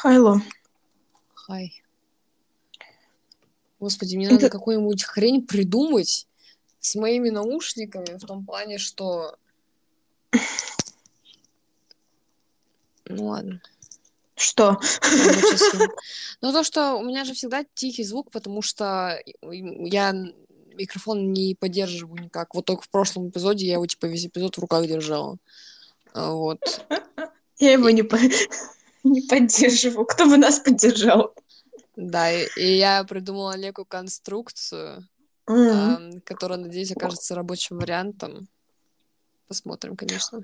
Хайло. Хай. Господи, мне надо какую-нибудь хрень придумать с моими наушниками, в том плане, что... Ну ладно. Что? Ну, то, что у меня же всегда тихий звук, потому что я микрофон не поддерживаю никак. Вот только в прошлом эпизоде я его, типа, весь эпизод в руках держала. Вот. Я его не. не поддерживаю. Кто бы нас поддержал? Да, и, и я придумала некую конструкцию, mm-hmm. э, которая, надеюсь, окажется рабочим вариантом. Посмотрим, конечно.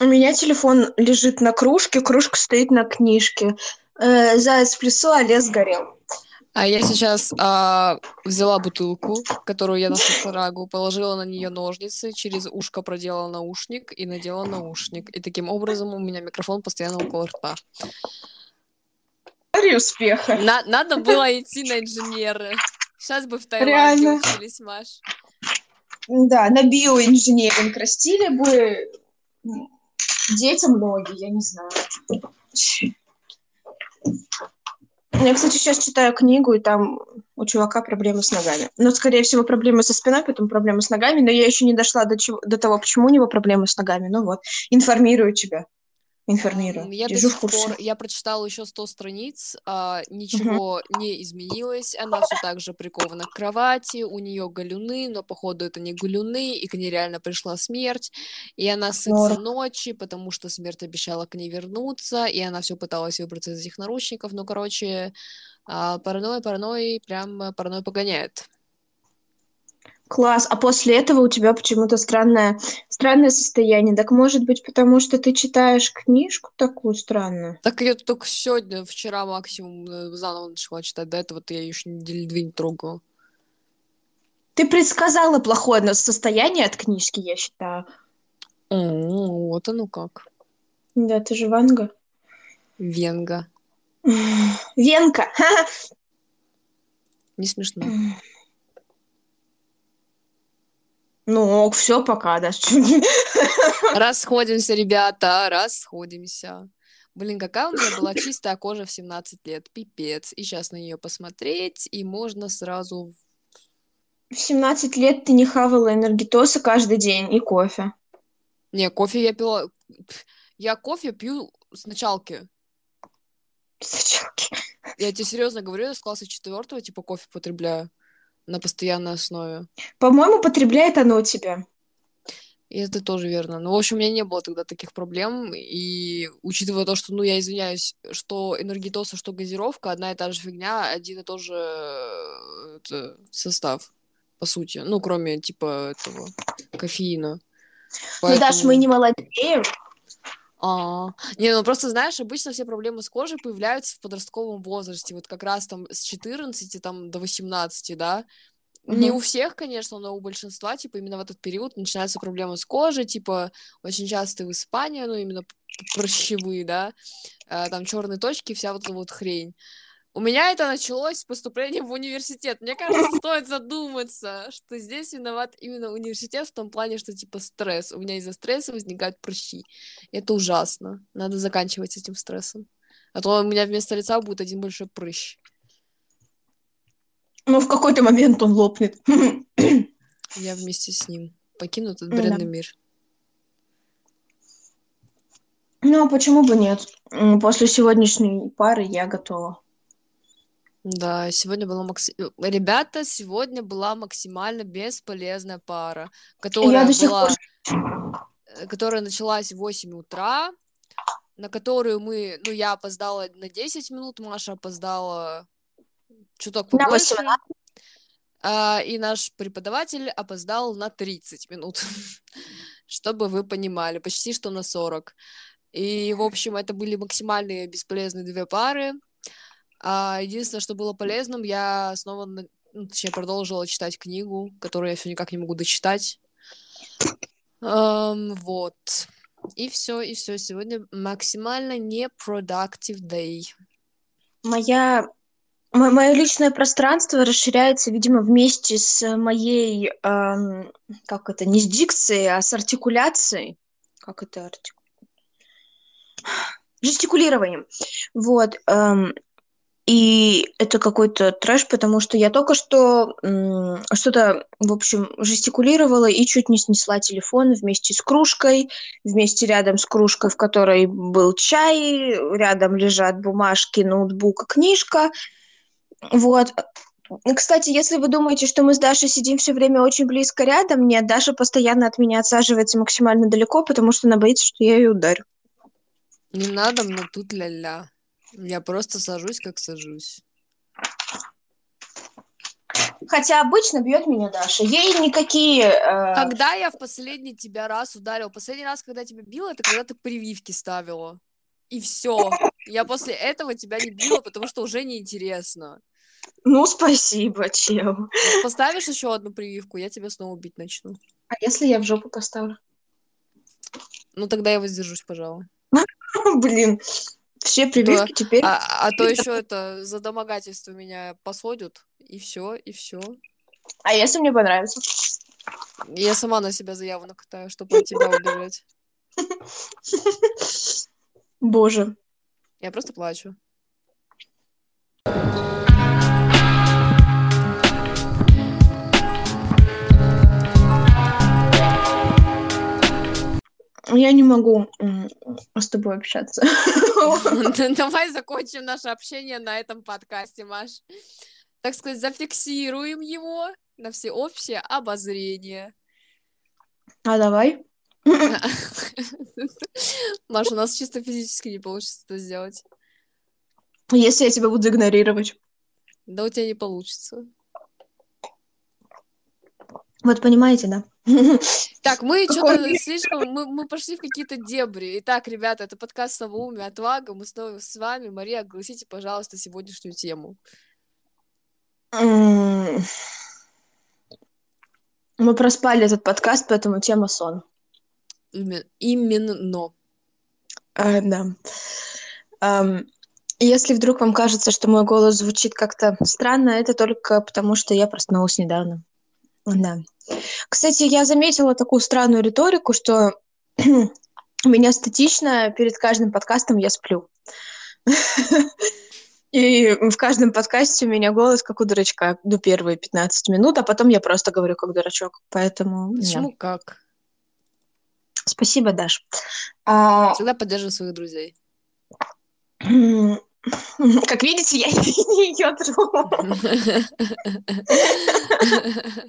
У меня телефон лежит на кружке, кружка стоит на книжке. Э, заяц в лесу, а лес горел. А я сейчас а, взяла бутылку, которую я нашла в шарагу, положила на нее ножницы, через ушко проделала наушник и надела наушник. И таким образом у меня микрофон постоянно около рта. Ради успеха. На надо было идти на инженеры. Сейчас бы в Таиланде Реально. учились, Маш. Да, на биоинженеринг растили бы детям ноги, я не знаю. Я, кстати, сейчас читаю книгу, и там у чувака проблемы с ногами. Но, скорее всего, проблемы со спиной, потом проблемы с ногами. Но я еще не дошла до, чего, до того, почему у него проблемы с ногами. Ну вот, информирую тебя информирую. Я Держу до сих пор, я прочитала еще 100 страниц, а, ничего uh-huh. не изменилось, она все так же прикована к кровати, у нее галюны, но походу это не галюны, и к ней реально пришла смерть, и она сытся ночи, потому что смерть обещала к ней вернуться, и она все пыталась выбраться из этих наручников, ну, короче, а, паранойя, паранойя, прям паранойя погоняет. Класс. А после этого у тебя почему-то странное, странное состояние. Так может быть, потому что ты читаешь книжку такую странную? Так я только сегодня, вчера максимум э, заново начала читать. До этого я еще недели две не трогала. Ты предсказала плохое состояние от книжки, я считаю. О, вот оно как. Да, ты же Ванга. Венга. Венка. Не смешно. Ну, все, пока, да. Расходимся, ребята, расходимся. Блин, какая у меня была чистая кожа в 17 лет, пипец. И сейчас на нее посмотреть, и можно сразу... В 17 лет ты не хавала энергетосы каждый день и кофе. Не, кофе я пила... Я кофе пью с началки. С началки? Я тебе серьезно говорю, я с класса четвертого типа кофе потребляю на постоянной основе. По-моему, потребляет оно тебя. И это тоже верно. Ну, в общем, у меня не было тогда таких проблем. И учитывая то, что, ну, я извиняюсь, что энергетоса, что газировка, одна и та же фигня, один и тот же э, это, состав, по сути. Ну, кроме, типа, этого кофеина. Поэтому... Ну, Даш, мы не молодеем. А, не, ну просто знаешь, обычно все проблемы с кожей появляются в подростковом возрасте, вот как раз там с 14 там до 18, да. Угу. Не у всех, конечно, но у большинства, типа, именно в этот период начинаются проблемы с кожей, типа, очень часто в Испании, ну, именно прыщевые, да, а, там черные точки, вся вот эта вот хрень. У меня это началось с поступления в университет. Мне кажется, стоит задуматься, что здесь виноват именно университет в том плане, что типа стресс. У меня из-за стресса возникают прыщи. Это ужасно. Надо заканчивать с этим стрессом. А то у меня вместо лица будет один большой прыщ. Ну, в какой-то момент он лопнет. Я вместе с ним покину этот бренный да. мир. Ну, а почему бы нет? После сегодняшней пары я готова. Да, сегодня была макси... Э, ребята, сегодня была максимально бесполезная пара, которая была, э, которая началась в 8 утра, на которую мы, ну, я опоздала на 10 минут, Маша опоздала чуток побольше. А, и наш преподаватель опоздал на 30 минут, чтобы вы понимали, почти что на 40. И, в общем, это были максимальные бесполезные две пары. А единственное, что было полезным, я снова, ну, точнее, продолжила читать книгу, которую я все никак не могу дочитать. Um, вот. И все, и все. Сегодня максимально не productive day. Моя мое личное пространство расширяется, видимо, вместе с моей, эм, как это, не с дикцией, а с артикуляцией. Как это артикуляция? жестикулированием. Вот. Эм, и это какой-то трэш, потому что я только что что-то, в общем, жестикулировала и чуть не снесла телефон вместе с кружкой, вместе рядом с кружкой, в которой был чай, рядом лежат бумажки, ноутбук, книжка. Вот. Кстати, если вы думаете, что мы с Дашей сидим все время очень близко рядом, нет, Даша постоянно от меня отсаживается максимально далеко, потому что она боится, что я ее ударю. Не надо мне тут ля-ля. Я просто сажусь, как сажусь. Хотя обычно бьет меня Даша. Ей никакие... Э... Когда я в последний тебя раз ударил? Последний раз, когда тебя била, это когда ты прививки ставила. И все. Я после этого тебя не била, потому что уже неинтересно. Ну, спасибо, чел. Поставишь еще одну прививку, я тебя снова бить начну. А если я в жопу поставлю? Ну, тогда я воздержусь, пожалуй. Блин, все прививки то, теперь... А, а то еще это за домогательство меня посадят, и все, и все. А если мне понравится? Я сама на себя заяву накатаю, чтобы от тебя убежать. Боже. Я просто плачу. Я не могу с тобой общаться. Давай закончим наше общение на этом подкасте, Маш. Так сказать, зафиксируем его на всеобщее обозрение. А давай. Маша, у нас чисто физически не получится это сделать. Если я тебя буду игнорировать. Да у тебя не получится. Вот понимаете, да? Так, мы что-то слишком... Мы, мы пошли в какие-то дебри. Итак, ребята, это подкаст «Самоумие Отвага». Мы снова с вами. Мария, огласите, пожалуйста, сегодняшнюю тему. Мы проспали этот подкаст, поэтому тема сон. Именно. Именно. А, да. Um, если вдруг вам кажется, что мой голос звучит как-то странно, это только потому, что я проснулась недавно. Да. Кстати, я заметила такую странную риторику, что у меня статично перед каждым подкастом я сплю. И в каждом подкасте у меня голос как у дурачка до первые 15 минут, а потом я просто говорю как дурачок. Поэтому... Почему да. как? Спасибо, Даш. А... Всегда поддерживаю своих друзей. Как видите, я не ее тру.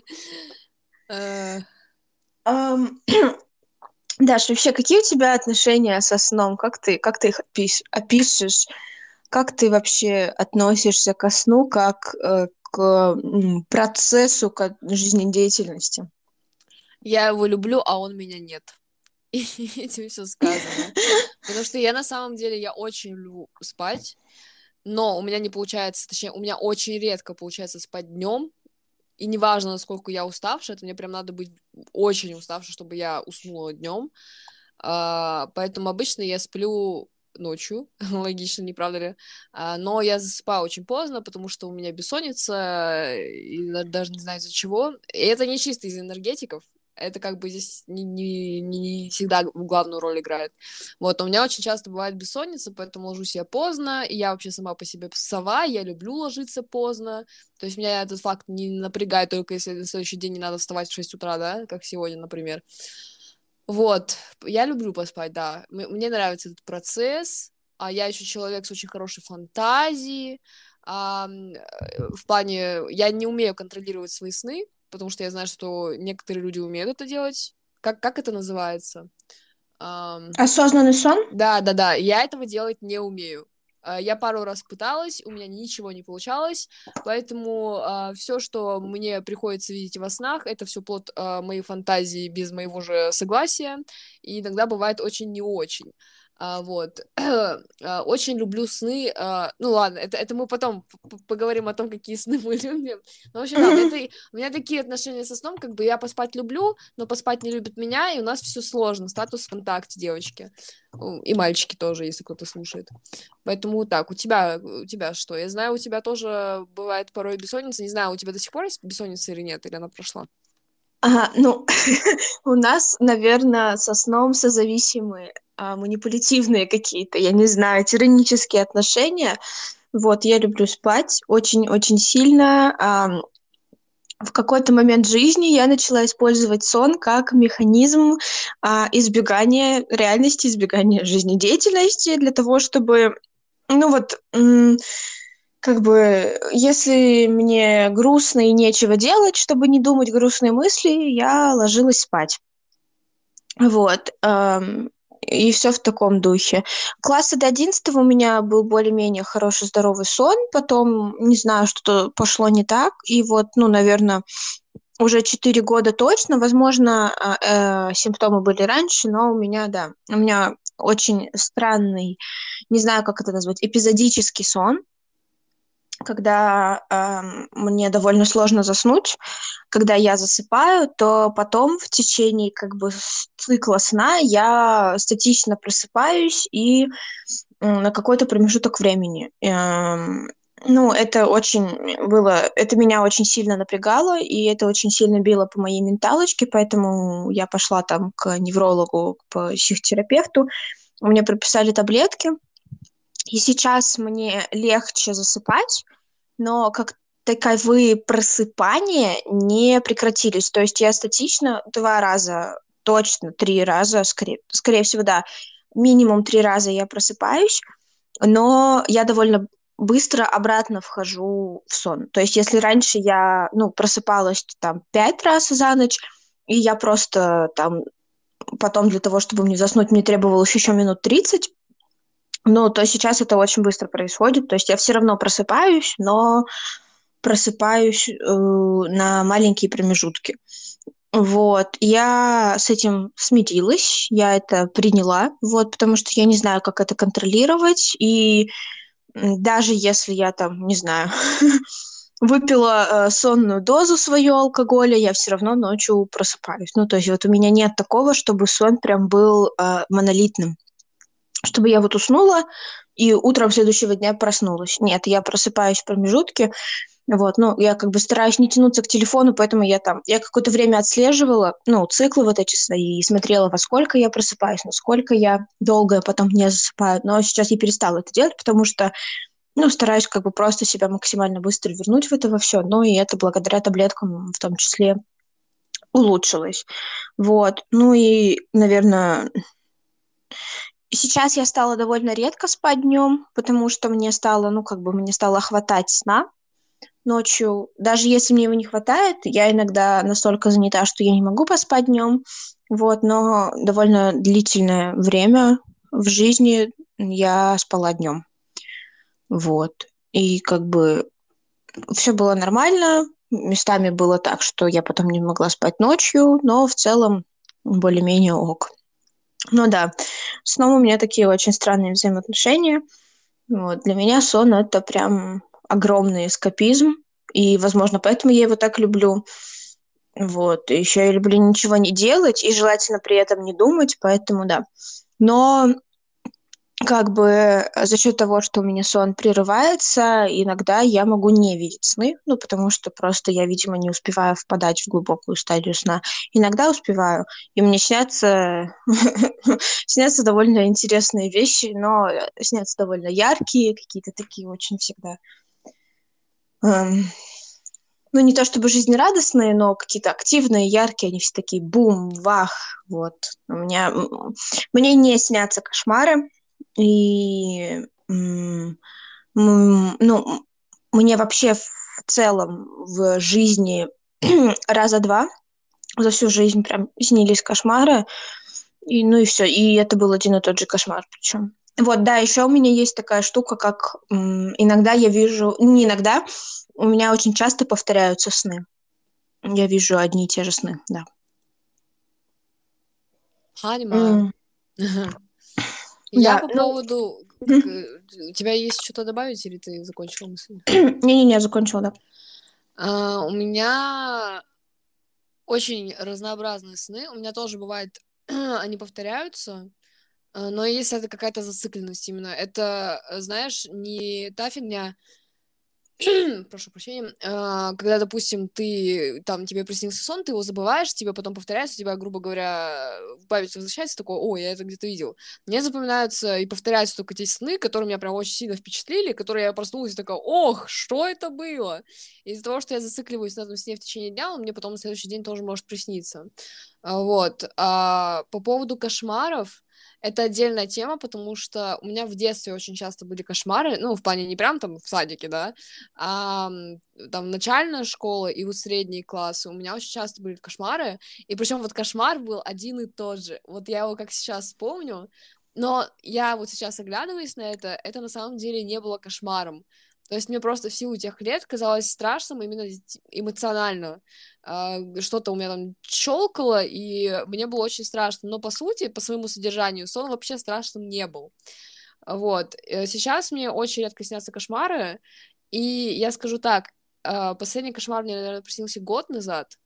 Даша, вообще, какие у тебя отношения со сном? Как ты, как ты их опиш, опишешь? Как ты вообще относишься ко сну, как э, к процессу, к жизнедеятельности? Я его люблю, а он меня нет. И этим все сказано. Потому что я на самом деле, я очень люблю спать, но у меня не получается, точнее, у меня очень редко получается спать днем, и неважно, насколько я уставшая, это мне прям надо быть очень уставшей, чтобы я уснула днем. А, поэтому обычно я сплю ночью, логично, не правда ли? А, но я засыпаю очень поздно, потому что у меня бессонница, и даже не знаю из-за чего. И это не чисто из энергетиков, это как бы здесь не, не, не всегда главную роль играет. Вот, у меня очень часто бывает бессонница, поэтому ложусь я поздно, и я вообще сама по себе сова, я люблю ложиться поздно, то есть меня этот факт не напрягает, только если на следующий день не надо вставать в 6 утра, да, как сегодня, например. Вот, я люблю поспать, да, мне нравится этот процесс, а я еще человек с очень хорошей фантазией, а, в плане, я не умею контролировать свои сны, потому что я знаю, что некоторые люди умеют это делать. Как, как это называется? Um... Осознанный сон? Да, да, да. Я этого делать не умею. Uh, я пару раз пыталась, у меня ничего не получалось, поэтому uh, все, что мне приходится видеть во снах, это все плод uh, моей фантазии без моего же согласия, и иногда бывает очень не очень. А, вот. а, очень люблю сны. А, ну ладно, это, это мы потом поговорим о том, какие сны мы любим. Ну, в общем, да, это, у меня такие отношения со сном, как бы я поспать люблю, но поспать не любит меня, и у нас все сложно. Статус ВКонтакте, девочки. И мальчики тоже, если кто-то слушает. Поэтому так, у тебя, у тебя что? Я знаю, у тебя тоже бывает порой бессонница. Не знаю, у тебя до сих пор есть бессонница или нет, или она прошла? Ага, ну, у нас, наверное, со сном созависимые а, манипулятивные какие-то, я не знаю, тиранические отношения. Вот, я люблю спать очень-очень сильно. А, в какой-то момент жизни я начала использовать сон как механизм а, избегания реальности, избегания жизнедеятельности для того, чтобы, ну вот, как бы, если мне грустно и нечего делать, чтобы не думать грустные мысли, я ложилась спать. Вот. И все в таком духе. Класса до 11 у меня был более-менее хороший, здоровый сон. Потом, не знаю, что-то пошло не так. И вот, ну, наверное, уже 4 года точно. Возможно, э, симптомы были раньше, но у меня, да, у меня очень странный, не знаю, как это назвать, эпизодический сон когда э, мне довольно сложно заснуть, когда я засыпаю, то потом в течение как бы цикла сна я статично просыпаюсь и э, на какой-то промежуток времени. Э, ну, это очень было, это меня очень сильно напрягало, и это очень сильно било по моей менталочке, поэтому я пошла там к неврологу, к психотерапевту, мне прописали таблетки, и сейчас мне легче засыпать, но как таковые просыпания не прекратились. То есть я статично два раза, точно три раза, скорее, скорее всего, да, минимум три раза я просыпаюсь, но я довольно быстро обратно вхожу в сон. То есть если раньше я, ну, просыпалась там пять раз за ночь, и я просто там потом для того, чтобы мне заснуть, мне требовалось еще минут 30, ну, то сейчас это очень быстро происходит. То есть я все равно просыпаюсь, но просыпаюсь э, на маленькие промежутки. Вот, я с этим смирилась, я это приняла, вот, потому что я не знаю, как это контролировать, и даже если я там, не знаю, выпила э, сонную дозу своего алкоголя, я все равно ночью просыпаюсь. Ну, то есть вот у меня нет такого, чтобы сон прям был э, монолитным чтобы я вот уснула и утром следующего дня проснулась. Нет, я просыпаюсь в промежутке, вот, ну, я как бы стараюсь не тянуться к телефону, поэтому я там, я какое-то время отслеживала, ну, циклы вот эти свои, и смотрела, во сколько я просыпаюсь, насколько я долго потом не засыпаю. Но сейчас я перестала это делать, потому что, ну, стараюсь как бы просто себя максимально быстро вернуть в это во все. Ну, и это благодаря таблеткам в том числе улучшилось. Вот. Ну и, наверное, Сейчас я стала довольно редко спать днем, потому что мне стало, ну, как бы мне стало хватать сна ночью. Даже если мне его не хватает, я иногда настолько занята, что я не могу поспать днем. Вот, но довольно длительное время в жизни я спала днем. Вот. И как бы все было нормально. Местами было так, что я потом не могла спать ночью, но в целом более-менее ок. Ну да, с сном у меня такие очень странные взаимоотношения. Вот. Для меня сон — это прям огромный эскапизм, и, возможно, поэтому я его так люблю. Вот. И еще я люблю ничего не делать, и желательно при этом не думать, поэтому да. Но как бы э, за счет того, что у меня сон прерывается, иногда я могу не видеть сны, ну, потому что просто я, видимо, не успеваю впадать в глубокую стадию сна. Иногда успеваю, и мне снятся, снятся довольно интересные вещи, но э, снятся довольно яркие, какие-то такие очень всегда эм, ну, не то чтобы жизнерадостные, но какие-то активные, яркие, они все такие бум, вах, вот. У меня... Мне не снятся кошмары, и, ну, мне вообще в целом в жизни раза два за всю жизнь прям снились кошмары. И, ну и все. И это был один и тот же кошмар причем. Вот, да, еще у меня есть такая штука, как иногда я вижу, не иногда, у меня очень часто повторяются сны. Я вижу одни и те же сны, да. Ханима. Mm. Я да, по ну... поводу... У тебя есть что-то добавить, или ты закончила мысль? Не-не-не, закончила, да. А, у меня очень разнообразные сны. У меня тоже бывает, они повторяются, а, но если это какая-то зацикленность именно, это, знаешь, не та фигня, прошу прощения, э, когда, допустим, ты, там, тебе приснился сон, ты его забываешь, тебе потом повторяется, у тебя, грубо говоря, в память возвращается, такой, о, я это где-то видел. Мне запоминаются и повторяются только те сны, которые меня прям очень сильно впечатлили, которые я проснулась и такая, ох, что это было? Из-за того, что я зацикливаюсь на этом сне в течение дня, он мне потом на следующий день тоже может присниться. Вот. А по поводу кошмаров, это отдельная тема, потому что у меня в детстве очень часто были кошмары, ну, в плане не прям там в садике, да, а там начальная школа и вот средние классы, у меня очень часто были кошмары, и причем вот кошмар был один и тот же, вот я его как сейчас помню, но я вот сейчас оглядываясь на это, это на самом деле не было кошмаром, то есть мне просто в силу тех лет казалось страшным именно эмоционально. Uh, что-то у меня там щелкало, и мне было очень страшно. Но по сути, по своему содержанию, сон вообще страшным не был. Вот. Э, сейчас мне очень редко снятся кошмары, и я скажу так, uh, последний кошмар мне, наверное, приснился год назад,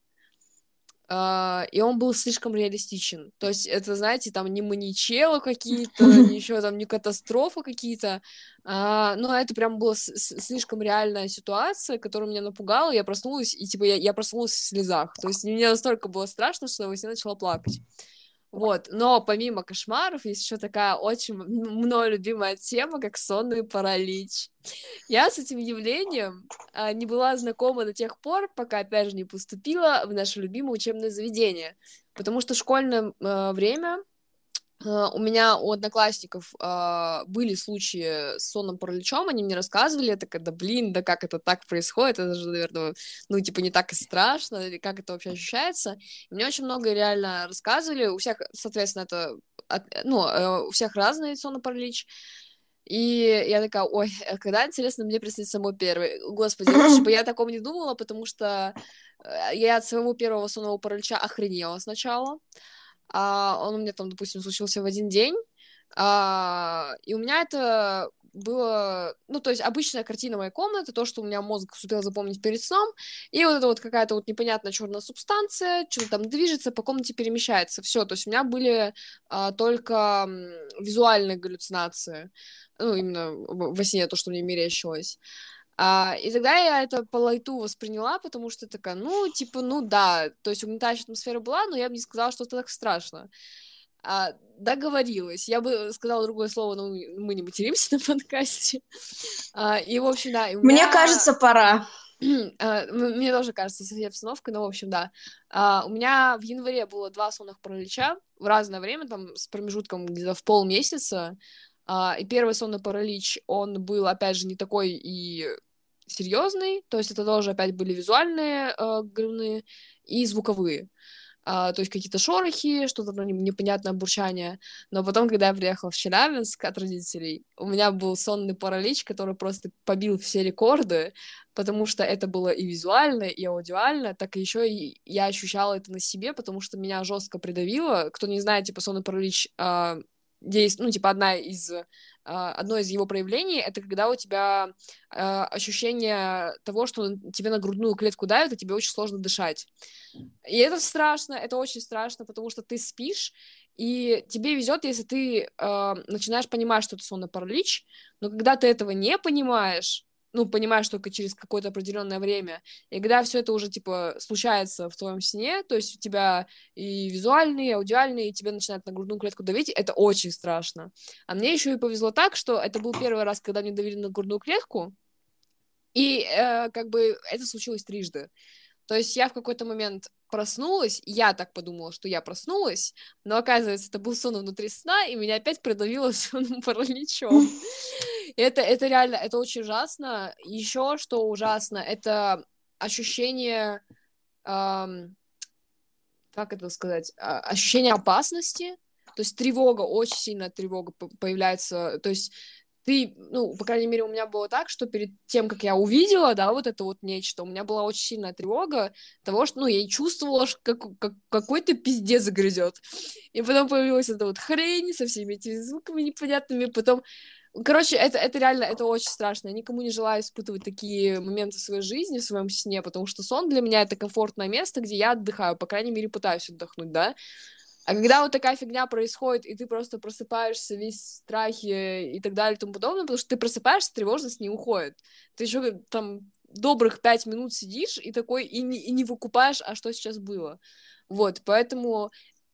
Uh, и он был слишком реалистичен. То есть это, знаете, там не маничело какие-то, ничего там, не катастрофа какие-то. Uh, ну, это прям была слишком реальная ситуация, которая меня напугала. Я проснулась, и типа я, я проснулась в слезах. То есть мне настолько было страшно, что я начала плакать. Вот, но помимо кошмаров есть еще такая очень мной любимая тема, как сонный паралич. Я с этим явлением а, не была знакома до тех пор, пока, опять же, не поступила в наше любимое учебное заведение, потому что школьное э, время у меня у одноклассников uh, были случаи с сонным параличом, они мне рассказывали, это когда, блин, да как это так происходит, это же, наверное, ну, типа, не так и страшно, или как это вообще ощущается. И мне очень много реально рассказывали, у всех, соответственно, это, от, ну, uh, у всех разный сонный паралич, и я такая, ой, а когда, интересно, мне приснится самой первый? Господи, лучше бы я о таком не думала, потому что я от своего первого сонного паралича охренела сначала а, он у меня там, допустим, случился в один день, а, и у меня это было, ну, то есть обычная картина моей комнаты, то, что у меня мозг успел запомнить перед сном, и вот это вот какая-то вот непонятная черная субстанция, что-то там движется, по комнате перемещается, все, то есть у меня были а, только визуальные галлюцинации, ну, именно во сне то, что мне мерещилось. А, и тогда я это по лайту восприняла, потому что такая, ну, типа, ну да, то есть угнетающая атмосфера была, но я бы не сказала, что это так страшно. А, договорилась. Я бы сказала другое слово, но мы не материмся на подкасте. А, и, в общем, да. Меня... Мне кажется, пора. А, мне тоже кажется, с этой обстановкой, но, в общем, да. А, у меня в январе было два сонных паралича в разное время, там, с промежутком где-то в полмесяца. А, и первый сонный паралич, он был, опять же, не такой и серьезный, то есть это тоже опять были визуальные э, грибные и звуковые. Uh, то есть какие-то шорохи, что-то ну, непонятное бурчание. Но потом, когда я приехала в Челябинск от родителей, у меня был сонный паралич, который просто побил все рекорды, потому что это было и визуально, и аудиально, так еще и я ощущала это на себе, потому что меня жестко придавило. Кто не знает, типа сонный паралич uh, действ... ну, типа, одна из, э, одно из его проявлений, это когда у тебя э, ощущение того, что тебе на грудную клетку давит, и тебе очень сложно дышать. И это страшно, это очень страшно, потому что ты спишь, и тебе везет, если ты э, начинаешь понимать, что это сонный паралич, но когда ты этого не понимаешь, ну, понимаешь только через какое-то определенное время. И когда все это уже, типа, случается в твоем сне, то есть у тебя и визуальные, и аудиальные, и тебе начинают на грудную клетку давить, это очень страшно. А мне еще и повезло так, что это был первый раз, когда мне давили на грудную клетку, и э, как бы это случилось трижды. То есть я в какой-то момент проснулась, я так подумала, что я проснулась, но оказывается, это был сон внутри сна, и меня опять придавило сонным параличом. Это, это реально, это очень ужасно. Еще что ужасно, это ощущение, как это сказать, а, ощущение опасности, то есть тревога, очень сильная тревога появляется, то есть ты, ну, по крайней мере, у меня было так, что перед тем, как я увидела, да, вот это вот нечто, у меня была очень сильная тревога того, что, ну, я чувствовала, что как, как, какой-то пиздец грызет. И потом появилась эта вот хрень со всеми этими звуками непонятными, потом Короче, это, это реально, это очень страшно. Я никому не желаю испытывать такие моменты в своей жизни, в своем сне, потому что сон для меня — это комфортное место, где я отдыхаю, по крайней мере, пытаюсь отдохнуть, да. А когда вот такая фигня происходит, и ты просто просыпаешься весь в страхе и так далее и тому подобное, потому что ты просыпаешься, тревожность не уходит. Ты еще там добрых пять минут сидишь и такой, и не, и не выкупаешь, а что сейчас было. Вот, поэтому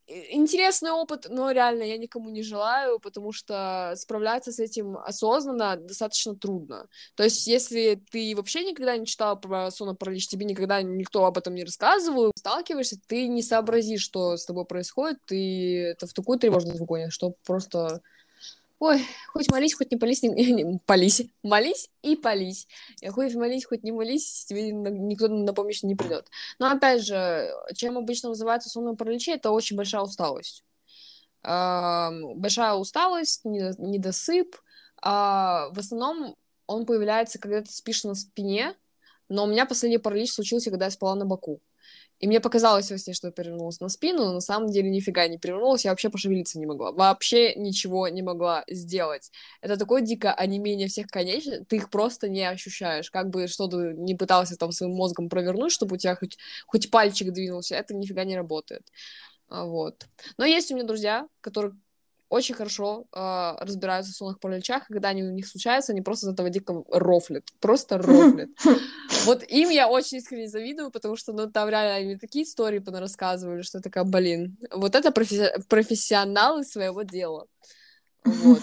интересный опыт, но реально я никому не желаю, потому что справляться с этим осознанно достаточно трудно. То есть, если ты вообще никогда не читал про сонопаралич, тебе никогда никто об этом не рассказывал, сталкиваешься, ты не сообразишь, что с тобой происходит, ты это в такую тревожность вгонишь, что просто Ой, хоть молись, хоть не полись, не, не, полись, молись и полись. И хоть молись, хоть не молись, тебе никто на помощь не придет. Но опять же, чем обычно вызывается сонное параличи, это очень большая усталость. большая усталость, недосып. А в основном он появляется, когда ты спишь на спине, но у меня последний паралич случился, когда я спала на боку. И мне показалось во сне, что я перевернулась на спину, но на самом деле нифига не перевернулась, я вообще пошевелиться не могла. Вообще ничего не могла сделать. Это такое дикое онемение всех конечностей, ты их просто не ощущаешь. Как бы что то не пытался там своим мозгом провернуть, чтобы у тебя хоть, хоть пальчик двинулся, это нифига не работает. А, вот. Но есть у меня друзья, которые очень хорошо э, разбираются в сонных параличах, когда они у них случаются, они просто из этого дико рофлят, просто рофлят. Вот им я очень искренне завидую, потому что, ну, там реально они такие истории рассказывали, что такая, блин, вот это профи- профессионалы своего дела. Вот.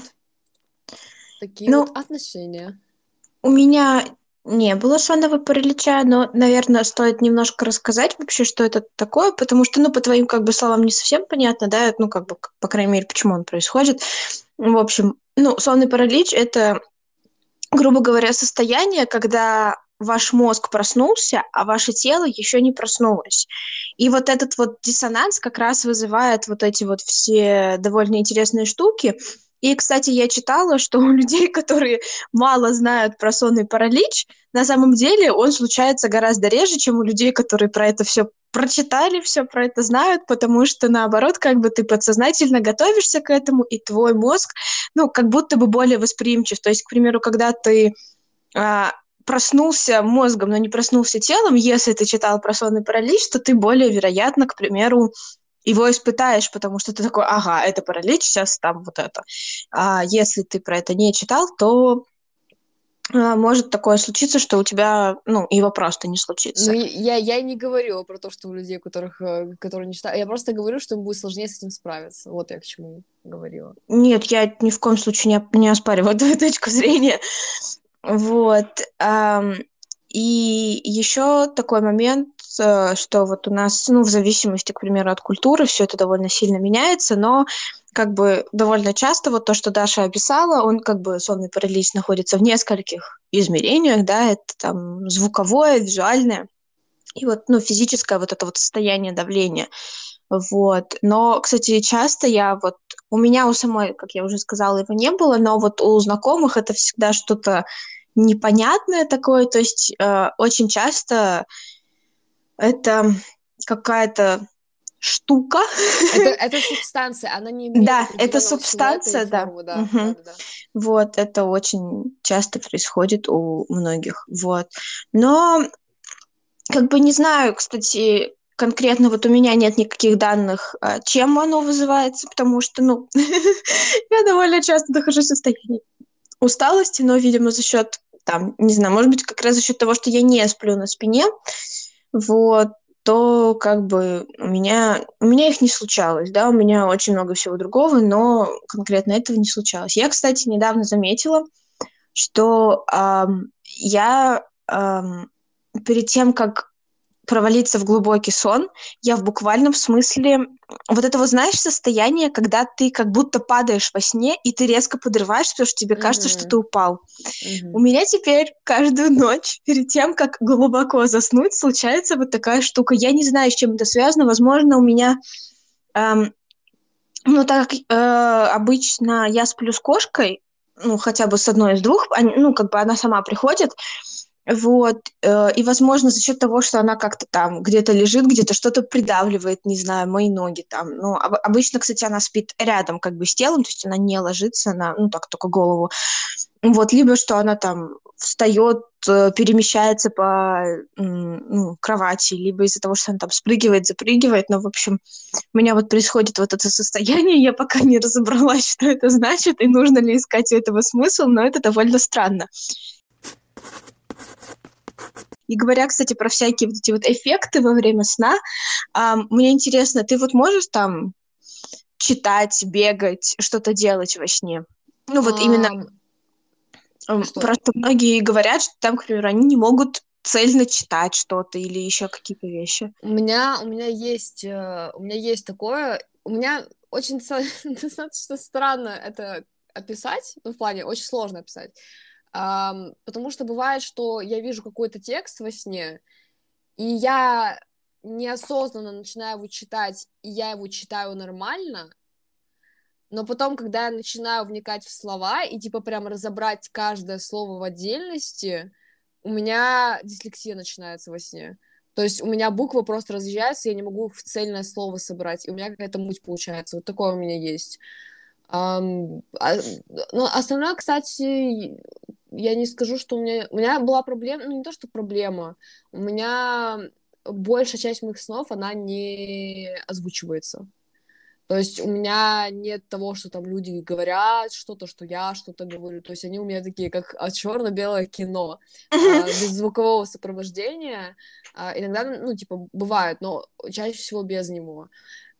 Такие ну, вот отношения. У меня не было сонного паралича, но, наверное, стоит немножко рассказать вообще, что это такое, потому что, ну, по твоим, как бы, словам не совсем понятно, да, ну, как бы, по крайней мере, почему он происходит. В общем, ну, сонный паралич — это, грубо говоря, состояние, когда ваш мозг проснулся, а ваше тело еще не проснулось. И вот этот вот диссонанс как раз вызывает вот эти вот все довольно интересные штуки, и, кстати, я читала, что у людей, которые мало знают про сонный паралич, на самом деле он случается гораздо реже, чем у людей, которые про это все прочитали, все про это знают, потому что, наоборот, как бы ты подсознательно готовишься к этому, и твой мозг, ну, как будто бы более восприимчив. То есть, к примеру, когда ты а, проснулся мозгом, но не проснулся телом, если ты читал про сонный паралич, то ты более вероятно, к примеру, его испытаешь, потому что ты такой, ага, это паралич, сейчас там вот это. А если ты про это не читал, то а, может такое случиться, что у тебя, ну, его просто не случится. Ну, я, я не говорила про то, что у людей, которых, э, которые не читают, я просто говорю, что им будет сложнее с этим справиться. Вот я к чему говорила. Нет, я ни в коем случае не, не оспариваю твою точку зрения. Вот. И еще такой момент, что вот у нас, ну, в зависимости, к примеру, от культуры, все это довольно сильно меняется, но как бы довольно часто вот то, что Даша описала, он как бы сонный паралич находится в нескольких измерениях, да, это там звуковое, визуальное, и вот, ну, физическое вот это вот состояние давления. Вот. Но, кстати, часто я вот... У меня у самой, как я уже сказала, его не было, но вот у знакомых это всегда что-то непонятное такое, то есть э, очень часто это какая-то штука. Это, это субстанция, она не имеет Да, это субстанция, да. Форму, да. Угу. да. Вот, это очень часто происходит у многих, вот. Но, как бы не знаю, кстати, конкретно вот у меня нет никаких данных, а, чем оно вызывается, потому что, ну, я довольно часто нахожусь в состоянии усталости, но, видимо, за счет там, не знаю, может быть, как раз за счет того, что я не сплю на спине, вот, то как бы у меня, у меня их не случалось, да, у меня очень много всего другого, но конкретно этого не случалось. Я, кстати, недавно заметила, что эм, я эм, перед тем, как провалиться в глубокий сон, я в буквальном смысле... Вот это вот, знаешь, состояние, когда ты как будто падаешь во сне, и ты резко подрываешься, потому что тебе кажется, mm-hmm. что ты упал. Mm-hmm. У меня теперь каждую ночь, перед тем, как глубоко заснуть, случается вот такая штука. Я не знаю, с чем это связано. Возможно, у меня... Эм, ну, так как э, обычно я сплю с кошкой, ну, хотя бы с одной из двух, они, ну, как бы она сама приходит, Вот, э, и, возможно, за счет того, что она как-то там где-то лежит, где-то что-то придавливает, не знаю, мои ноги там. Ну, об- обычно, кстати, она спит рядом как бы с телом, то есть она не ложится на, ну, так, только голову. Вот, либо что она там встает, э, перемещается по ну, кровати, либо из-за того, что она там спрыгивает, запрыгивает. Но, в общем, у меня вот происходит вот это состояние, я пока не разобралась, что это значит, и нужно ли искать у этого смысл, но это довольно странно. И говоря, кстати, про всякие вот эти вот эффекты во время сна, а, мне интересно, ты вот можешь там читать, бегать, что-то делать во сне? Ну вот именно... Что? Просто многие говорят, что там, к примеру, они не могут цельно читать что-то или еще какие-то вещи. У меня, у меня есть, э, у меня есть такое, у меня очень достаточно странно это описать, ну, в плане, очень сложно описать. Потому что бывает, что я вижу какой-то текст во сне, и я неосознанно начинаю его читать, и я его читаю нормально, но потом, когда я начинаю вникать в слова и, типа, прям разобрать каждое слово в отдельности, у меня дислексия начинается во сне. То есть у меня буквы просто разъезжаются, я не могу в цельное слово собрать, и у меня какая-то муть получается. Вот такое у меня есть. Um, а, ну, остальное, кстати, я не скажу, что у меня... У меня была проблема, ну, не то, что проблема, у меня большая часть моих снов, она не озвучивается. То есть у меня нет того, что там люди говорят что-то, что я что-то говорю. То есть они у меня такие, как а, черно-белое кино, а, без звукового сопровождения. А, иногда, ну, типа, бывает, но чаще всего без него.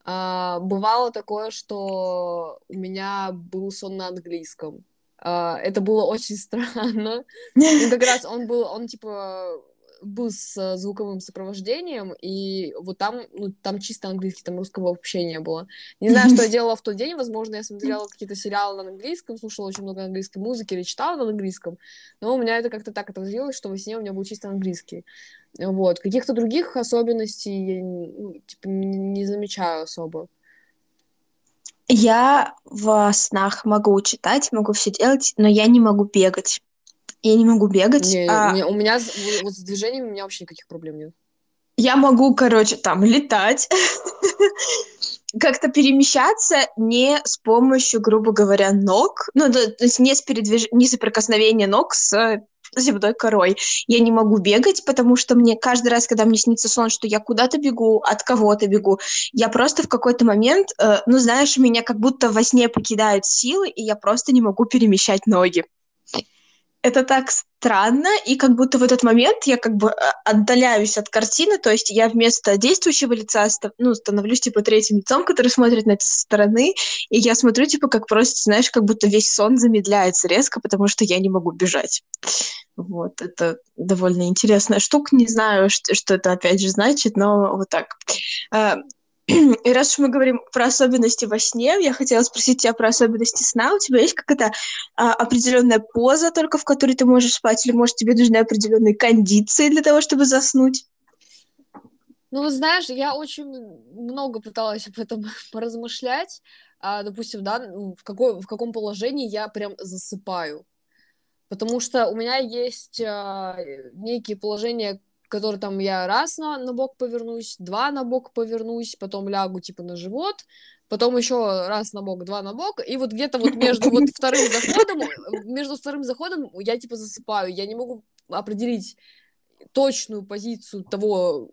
Бывало такое, что у меня был сон на английском. Uh, это было очень странно. Ну, как раз он был, он типа был с звуковым сопровождением, и вот там, ну, там чисто английский, там русского вообще не было. Не знаю, что я делала в тот день, возможно, я смотрела какие-то сериалы на английском, слушала очень много английской музыки или читала на английском, но у меня это как-то так отразилось, что во сне у меня был чисто английский. Вот. Каких-то других особенностей я ну, типа, не замечаю особо. Я в снах могу читать, могу все делать, но я не могу бегать. Я не могу бегать. Не, а... не, у меня вот с движением у меня вообще никаких проблем нет. Я могу, короче, там летать, как-то перемещаться не с помощью, грубо говоря, ног, ну, то есть не с передвиж... не соприкосновения ног с земной корой. Я не могу бегать, потому что мне каждый раз, когда мне снится сон, что я куда-то бегу, от кого-то бегу, я просто в какой-то момент, э, ну, знаешь, меня как будто во сне покидают силы, и я просто не могу перемещать ноги это так странно, и как будто в этот момент я как бы э, отдаляюсь от картины, то есть я вместо действующего лица ну, становлюсь типа третьим лицом, который смотрит на это со стороны, и я смотрю типа как просто, знаешь, как будто весь сон замедляется резко, потому что я не могу бежать. Вот, это довольно интересная штука, не знаю, что, что это опять же значит, но вот так. И раз уж мы говорим про особенности во сне, я хотела спросить тебя про особенности сна. У тебя есть какая-то а, определенная поза, только в которой ты можешь спать, или, может, тебе нужны определенные кондиции для того, чтобы заснуть? Ну, знаешь, я очень много пыталась об этом поразмышлять. А, допустим, да, в, какой, в каком положении я прям засыпаю. Потому что у меня есть а, некие положения, который там я раз на, на бок повернусь, два на бок повернусь, потом лягу типа на живот, потом еще раз на бок, два на бок, и вот где-то вот между вот вторым заходом, между вторым заходом я типа засыпаю, я не могу определить точную позицию того,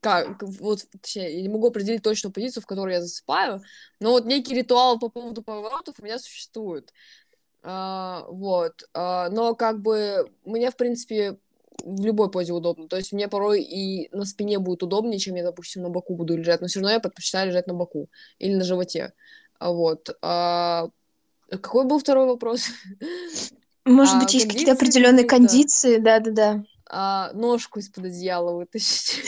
как, вот, точнее, я не могу определить точную позицию, в которой я засыпаю, но вот некий ритуал по поводу поворотов у меня существует. Uh, вот, uh, но как бы мне, в принципе, в любой позе удобно. То есть мне порой и на спине будет удобнее, чем я, допустим, на боку буду лежать. Но все равно я предпочитаю лежать на боку или на животе. А вот. А... Какой был второй вопрос? Может а, быть, есть какие-то определенные кондиции, да-да-да. А, ножку из-под одеяла вытащить.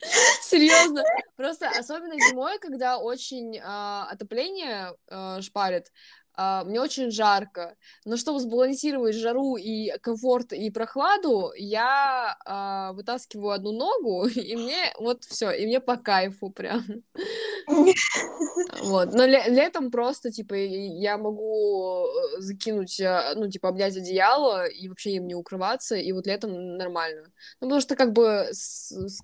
Серьезно. Просто особенно зимой, когда очень а, отопление а, шпарит, а, мне очень жарко, но чтобы сбалансировать жару и комфорт и прохладу, я а, вытаскиваю одну ногу, и мне вот все, и мне по кайфу прям. Вот, но летом просто, типа, я могу э, закинуть, э, ну, типа, обнять одеяло и вообще им не укрываться, и вот летом нормально. Ну, потому что, как бы,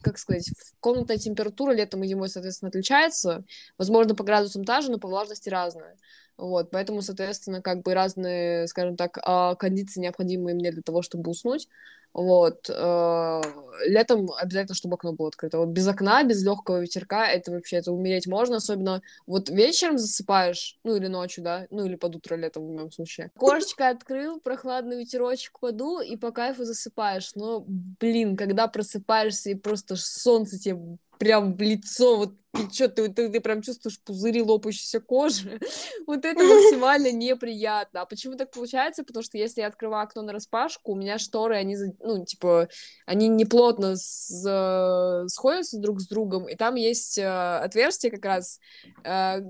как сказать, комнатная температура летом и зимой, соответственно, отличается. Возможно, по градусам та же, но по влажности разная. Вот, поэтому, соответственно, как бы разные, скажем так, а, кондиции необходимые мне для того, чтобы уснуть. Вот. Э, летом обязательно, чтобы окно было открыто. Вот без окна, без легкого ветерка, это вообще, это умереть можно, особенно вот вечером засыпаешь, ну или ночью, да, ну или под утро летом в моем случае. Кошечка открыл, прохладный ветерочек подул, и по кайфу засыпаешь. Но, блин, когда просыпаешься и просто солнце тебе прям в лицо вот печет, ты, ты, ты прям чувствуешь пузыри лопающейся кожи. вот это максимально неприятно. А почему так получается? Потому что если я открываю окно на распашку, у меня шторы, они, ну, типа, они не плотно с, э, сходятся друг с другом, и там есть э, отверстие как раз, э,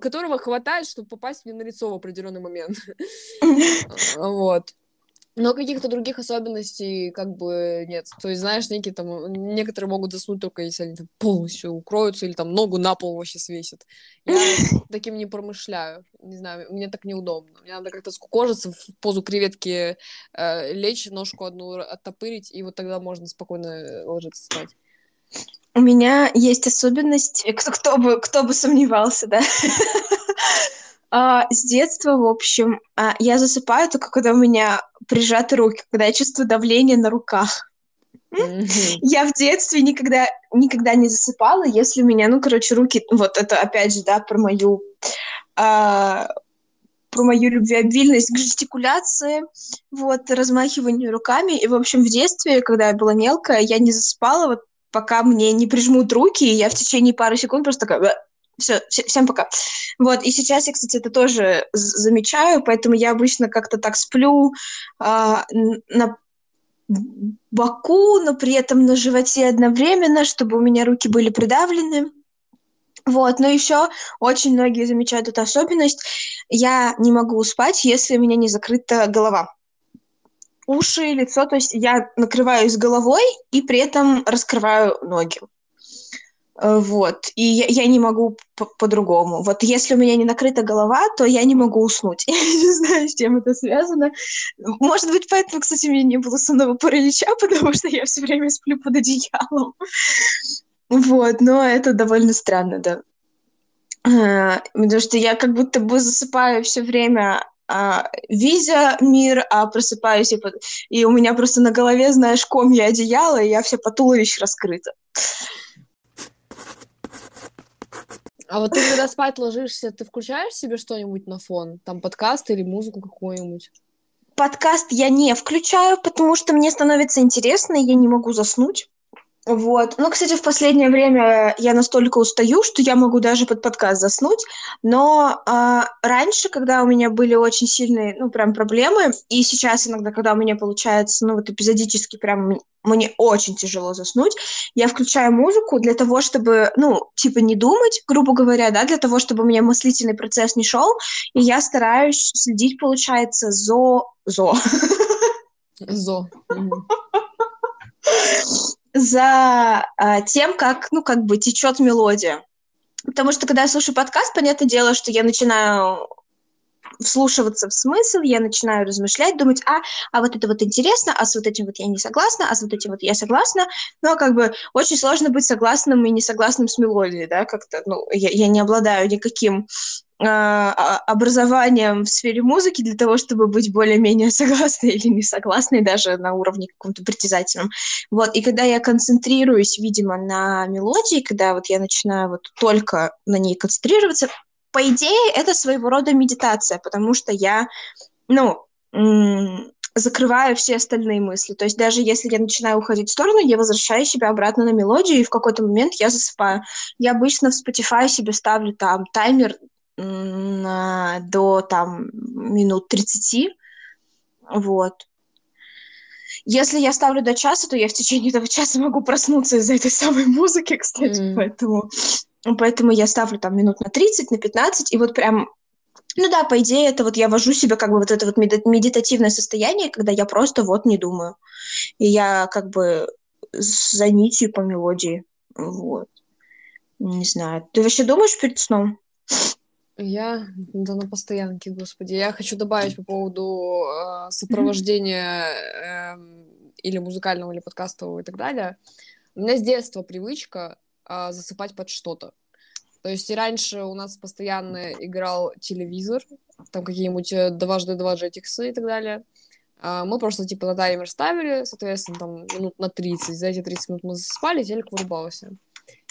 которого хватает, чтобы попасть мне на лицо в определенный момент. вот. Но каких-то других особенностей как бы нет. То есть, знаешь, некие там, некоторые могут заснуть только если они там полностью укроются или там ногу на пол вообще свесят. Я таким не промышляю. Не знаю, мне так неудобно. Мне надо как-то скукожиться в позу креветки, э, лечь, ножку одну оттопырить, и вот тогда можно спокойно ложиться спать. У меня есть особенность, кто, кто, бы, кто бы сомневался, да? А, с детства, в общем, а, я засыпаю только когда у меня прижаты руки, когда я чувствую давление на руках. Mm-hmm. Я в детстве никогда, никогда не засыпала, если у меня, ну, короче, руки, вот это опять же, да, про мою, а, про мою любвеобильность к жестикуляции, вот, размахиванию руками. И, в общем, в детстве, когда я была мелкая, я не засыпала, вот, пока мне не прижмут руки, и я в течение пары секунд просто такая все, всем пока. Вот, и сейчас я, кстати, это тоже замечаю, поэтому я обычно как-то так сплю а, на боку, но при этом на животе одновременно, чтобы у меня руки были придавлены. Вот, но еще очень многие замечают эту особенность. Я не могу спать, если у меня не закрыта голова. Уши, лицо, то есть я накрываюсь головой и при этом раскрываю ноги. Э, вот, и я, я не могу по-другому. Вот если у меня не накрыта голова, то я не могу уснуть. Я не знаю, с чем это связано. Может быть, поэтому, кстати, у меня не было сонного паралича, потому что я все время сплю под одеялом. Вот, но это довольно странно, да. Э, потому что я как будто бы засыпаю все время а, видя мир, а просыпаюсь, и, под... и у меня просто на голове, знаешь, комья одеяла, и я вся по туловищу раскрыта. А вот ты когда спать ложишься, ты включаешь себе что-нибудь на фон? Там подкаст или музыку какую-нибудь? Подкаст я не включаю, потому что мне становится интересно, и я не могу заснуть. Вот. Ну, кстати, в последнее время я настолько устаю, что я могу даже под подкаст заснуть. Но э, раньше, когда у меня были очень сильные, ну, прям проблемы, и сейчас иногда, когда у меня получается, ну, вот эпизодически прям мне очень тяжело заснуть, я включаю музыку для того, чтобы, ну, типа не думать, грубо говоря, да, для того, чтобы у меня мыслительный процесс не шел, и я стараюсь следить, получается, зо... Зо. Зо за а, тем, как, ну, как бы течет мелодия. Потому что, когда я слушаю подкаст, понятное дело, что я начинаю вслушиваться в смысл, я начинаю размышлять, думать, а, а вот это вот интересно, а с вот этим вот я не согласна, а с вот этим вот я согласна. Но как бы очень сложно быть согласным и не согласным с мелодией, да, как-то, ну, я, я не обладаю никаким а, а, образованием в сфере музыки для того, чтобы быть более-менее согласной или не согласной даже на уровне каком-то притязательном. Вот, и когда я концентрируюсь, видимо, на мелодии, когда вот я начинаю вот только на ней концентрироваться, по идее, это своего рода медитация, потому что я, ну, закрываю все остальные мысли. То есть даже если я начинаю уходить в сторону, я возвращаю себя обратно на мелодию, и в какой-то момент я засыпаю. Я обычно в Spotify себе ставлю там таймер до там минут 30. Вот. Если я ставлю до часа, то я в течение этого часа могу проснуться из-за этой самой музыки, кстати, mm. поэтому, поэтому я ставлю там минут на 30, на 15, и вот прям Ну да, по идее, это вот я вожу себя как бы вот это вот медитативное состояние, когда я просто вот не думаю. И я как бы за нитью по мелодии. Вот. Не знаю. Ты вообще думаешь перед сном? Я, да на постоянке, господи. Я хочу добавить по поводу э, сопровождения э, или музыкального, или подкастового и так далее. У меня с детства привычка э, засыпать под что-то. То есть раньше у нас постоянно играл телевизор, там какие-нибудь э, дважды два джетиксы и так далее. А мы просто типа на таймер ставили, соответственно, там минут на 30. За эти 30 минут мы засыпали, телек вырубался.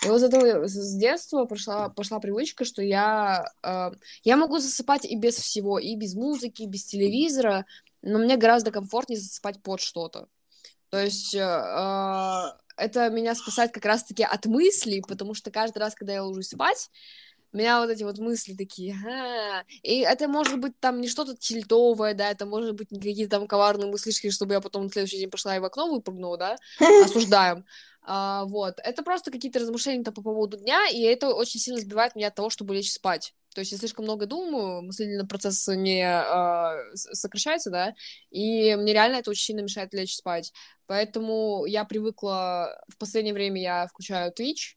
И вот с этого с детства пошла, пошла привычка, что я, э, я могу засыпать и без всего, и без музыки, и без телевизора, но мне гораздо комфортнее засыпать под что-то. То есть э, э это меня спасает как раз-таки от мыслей, потому что каждый раз, когда я ложусь спать, у меня вот эти вот мысли такие, а и это может быть там не что-то тильтовое, да, это может быть не какие-то там коварные мыслишки, чтобы я потом на следующий день пошла и в окно выпрыгнула, да, осуждаем, а, вот, это просто какие-то размышления там по поводу дня, и это очень сильно сбивает меня от того, чтобы лечь спать, то есть я слишком много думаю, мыслительный процесс не э, сокращается, да, и мне реально это очень сильно мешает лечь спать. Поэтому я привыкла... В последнее время я включаю Twitch,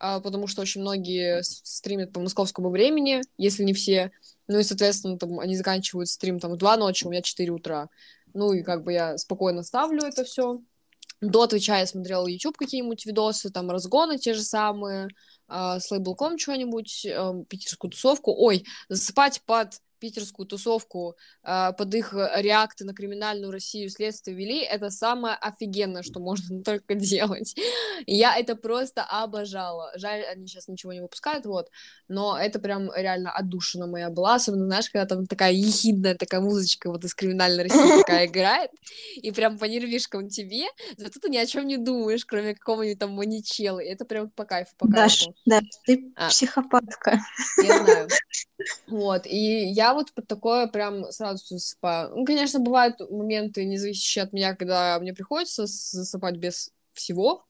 э, потому что очень многие стримят по московскому времени, если не все. Ну и, соответственно, там, они заканчивают стрим там в 2 ночи, у меня 4 утра. Ну и как бы я спокойно ставлю это все. До Твича я смотрела YouTube какие-нибудь видосы, там разгоны те же самые, э, с лейблком что-нибудь, э, питерскую тусовку. Ой, засыпать под питерскую тусовку э, под их реакты на криминальную Россию следствие вели, это самое офигенное, что можно только делать. Я это просто обожала. Жаль, они сейчас ничего не выпускают, вот. Но это прям реально отдушина моя была. Особенно, знаешь, когда там такая ехидная такая музычка вот из криминальной России такая играет, и прям по нервишкам тебе, зато ты ни о чем не думаешь, кроме какого-нибудь там маничела. И это прям по кайфу, по кайфу. Да, ты а. психопатка. Я знаю. Вот, и я вот под такое прям сразу засыпаю. Ну, конечно, бывают моменты, не зависящие от меня, когда мне приходится засыпать без всего.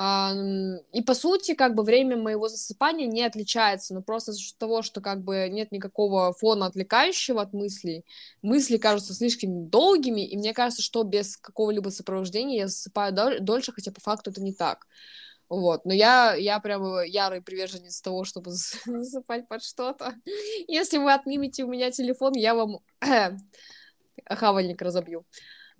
И, по сути, как бы время моего засыпания не отличается, но просто за счет того, что как бы нет никакого фона отвлекающего от мыслей, мысли кажутся слишком долгими, и мне кажется, что без какого-либо сопровождения я засыпаю дольше, хотя по факту это не так. Вот, но я, я прям ярый приверженец того, чтобы засыпать под что-то. Если вы отнимете у меня телефон, я вам хавальник разобью.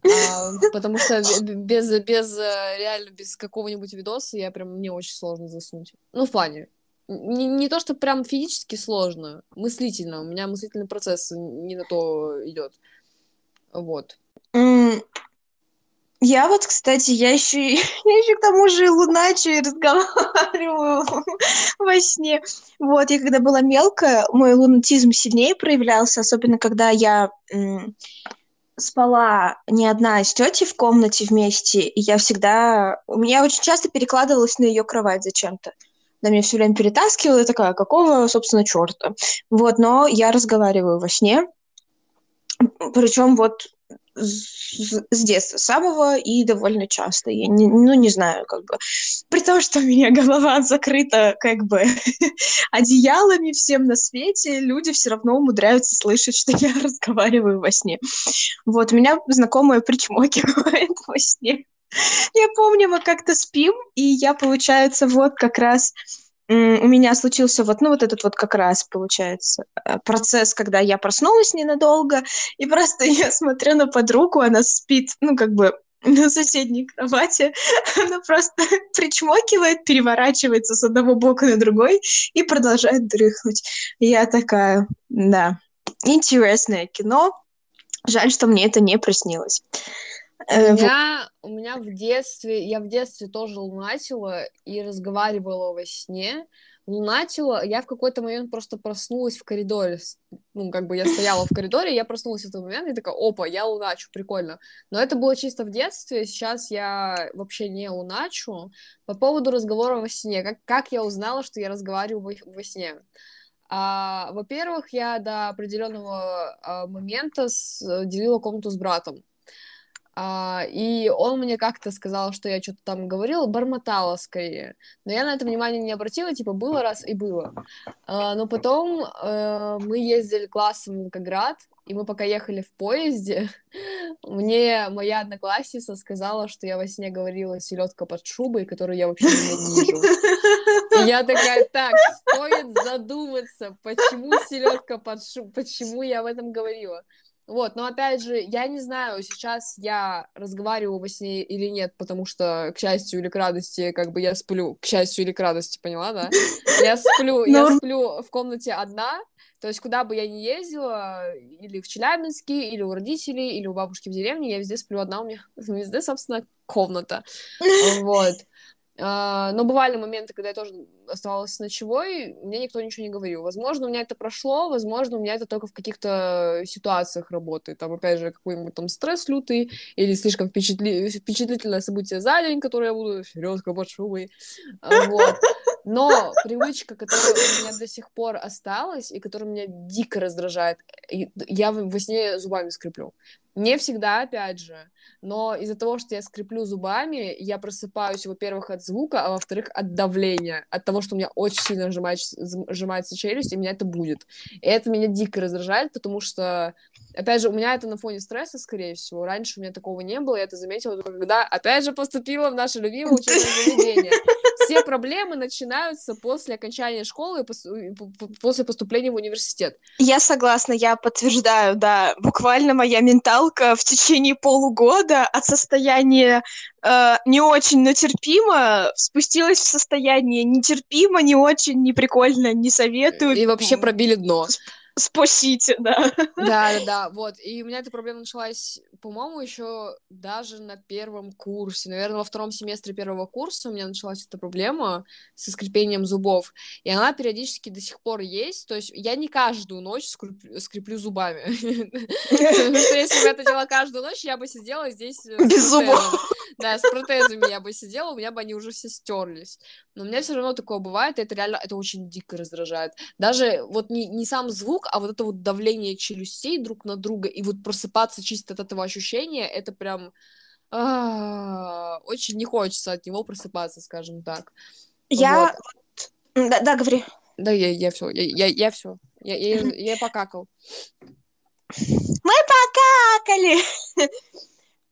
А, потому что без, без, э, реально, без какого-нибудь видоса я прям, мне очень сложно заснуть. Ну, в плане, не, не то, что прям физически сложно, мыслительно. У меня мыслительный процесс не на то идет. Вот. Я вот, кстати, я еще, я еще к тому же луначу разговариваю во сне. Вот, я когда была мелкая, мой лунатизм сильнее проявлялся, особенно когда я м, спала не одна с тетей в комнате вместе, и я всегда... У меня очень часто перекладывалась на ее кровать зачем-то. Она меня все время перетаскивала, и такая, какого, собственно, черта? Вот, но я разговариваю во сне, причем вот с, детства самого и довольно часто. Я не, ну, не знаю, как бы. При том, что у меня голова закрыта как бы одеялами всем на свете, люди все равно умудряются слышать, что я разговариваю во сне. Вот, меня знакомая причмокивает во сне. Я помню, мы как-то спим, и я, получается, вот как раз у меня случился вот, ну, вот этот вот как раз, получается, э, процесс, когда я проснулась ненадолго, и просто я смотрю на подругу, она спит, ну, как бы на соседней кровати, она просто причмокивает, переворачивается с одного бока на другой и продолжает дрыхнуть. Я такая, да, интересное кино, жаль, что мне это не приснилось. Э, у меня, у меня в детстве, я в детстве тоже лунатила и разговаривала во сне. Лунатила, я в какой-то момент просто проснулась в коридоре. Ну, как бы я стояла в коридоре, я проснулась в этот момент и такая, опа, я луначу, прикольно. Но это было чисто в детстве, сейчас я вообще не луначу. По поводу разговора во сне, как, как я узнала, что я разговариваю во, во сне? А, во-первых, я до определенного а, момента с, делила комнату с братом. А, и он мне как-то сказал, что я что-то там говорила, бормотала скорее. Но я на это внимание не обратила, типа, было раз и было. А, но потом э, мы ездили классом в Волгоград, и мы пока ехали в поезде, мне моя одноклассница сказала, что я во сне говорила селедка под шубой, которую я вообще ненавижу. И я такая, так, стоит задуматься, почему селедка под шубой, почему я в этом говорила. Вот, но опять же, я не знаю, сейчас я разговариваю во сне или нет, потому что, к счастью или к радости, как бы я сплю, к счастью или к радости, поняла, да? Я сплю, я сплю в комнате одна, то есть куда бы я ни ездила, или в Челябинске, или у родителей, или у бабушки в деревне, я везде сплю одна, у меня везде, собственно, комната, вот. Uh, но бывали моменты, когда я тоже оставалась ночевой, мне никто ничего не говорил. Возможно, у меня это прошло, возможно, у меня это только в каких-то ситуациях работает. Там, опять же, какой-нибудь там стресс лютый или слишком впечатли... впечатлительное событие за день, которое я буду серьезно под шубой. Вот. Но привычка, которая у меня до сих пор осталась и которая меня дико раздражает, я во сне зубами скреплю. Не всегда, опять же, но из-за того, что я скреплю зубами, я просыпаюсь, во-первых, от звука, а во-вторых, от давления, от того, что у меня очень сильно сжимается, сжимается челюсть, и меня это будет. И это меня дико раздражает, потому что, опять же, у меня это на фоне стресса, скорее всего. Раньше у меня такого не было, я это заметила только когда, опять же, поступила в наше любимое учебное заведение. Все проблемы начинаются после окончания школы и после поступления в университет. Я согласна, я подтверждаю, да. Буквально моя менталка в течение полугода от состояния э, не очень, но терпимо спустилась в состояние нетерпимо, не очень, не прикольно, не советую. И вообще пробили дно спасите, да. Да, да, да, вот. И у меня эта проблема началась, по-моему, еще даже на первом курсе. Наверное, во втором семестре первого курса у меня началась эта проблема со скреплением зубов. И она периодически до сих пор есть. То есть я не каждую ночь скреплю зубами. Если бы это делала каждую ночь, я бы сидела здесь... Без зубов. Да, с протезами я бы сидела, у меня бы они уже все стерлись. Но у меня все равно такое бывает, и это реально, это очень дико раздражает. Даже вот не, не сам звук, а вот это вот давление челюстей друг на друга, и вот просыпаться чисто от этого ощущения, это прям а, очень не хочется от него просыпаться, скажем так. Я... Вот. Да, да, говори. Да, я, я все, я, я, я все. Я, я, я покакал. Мы покакали!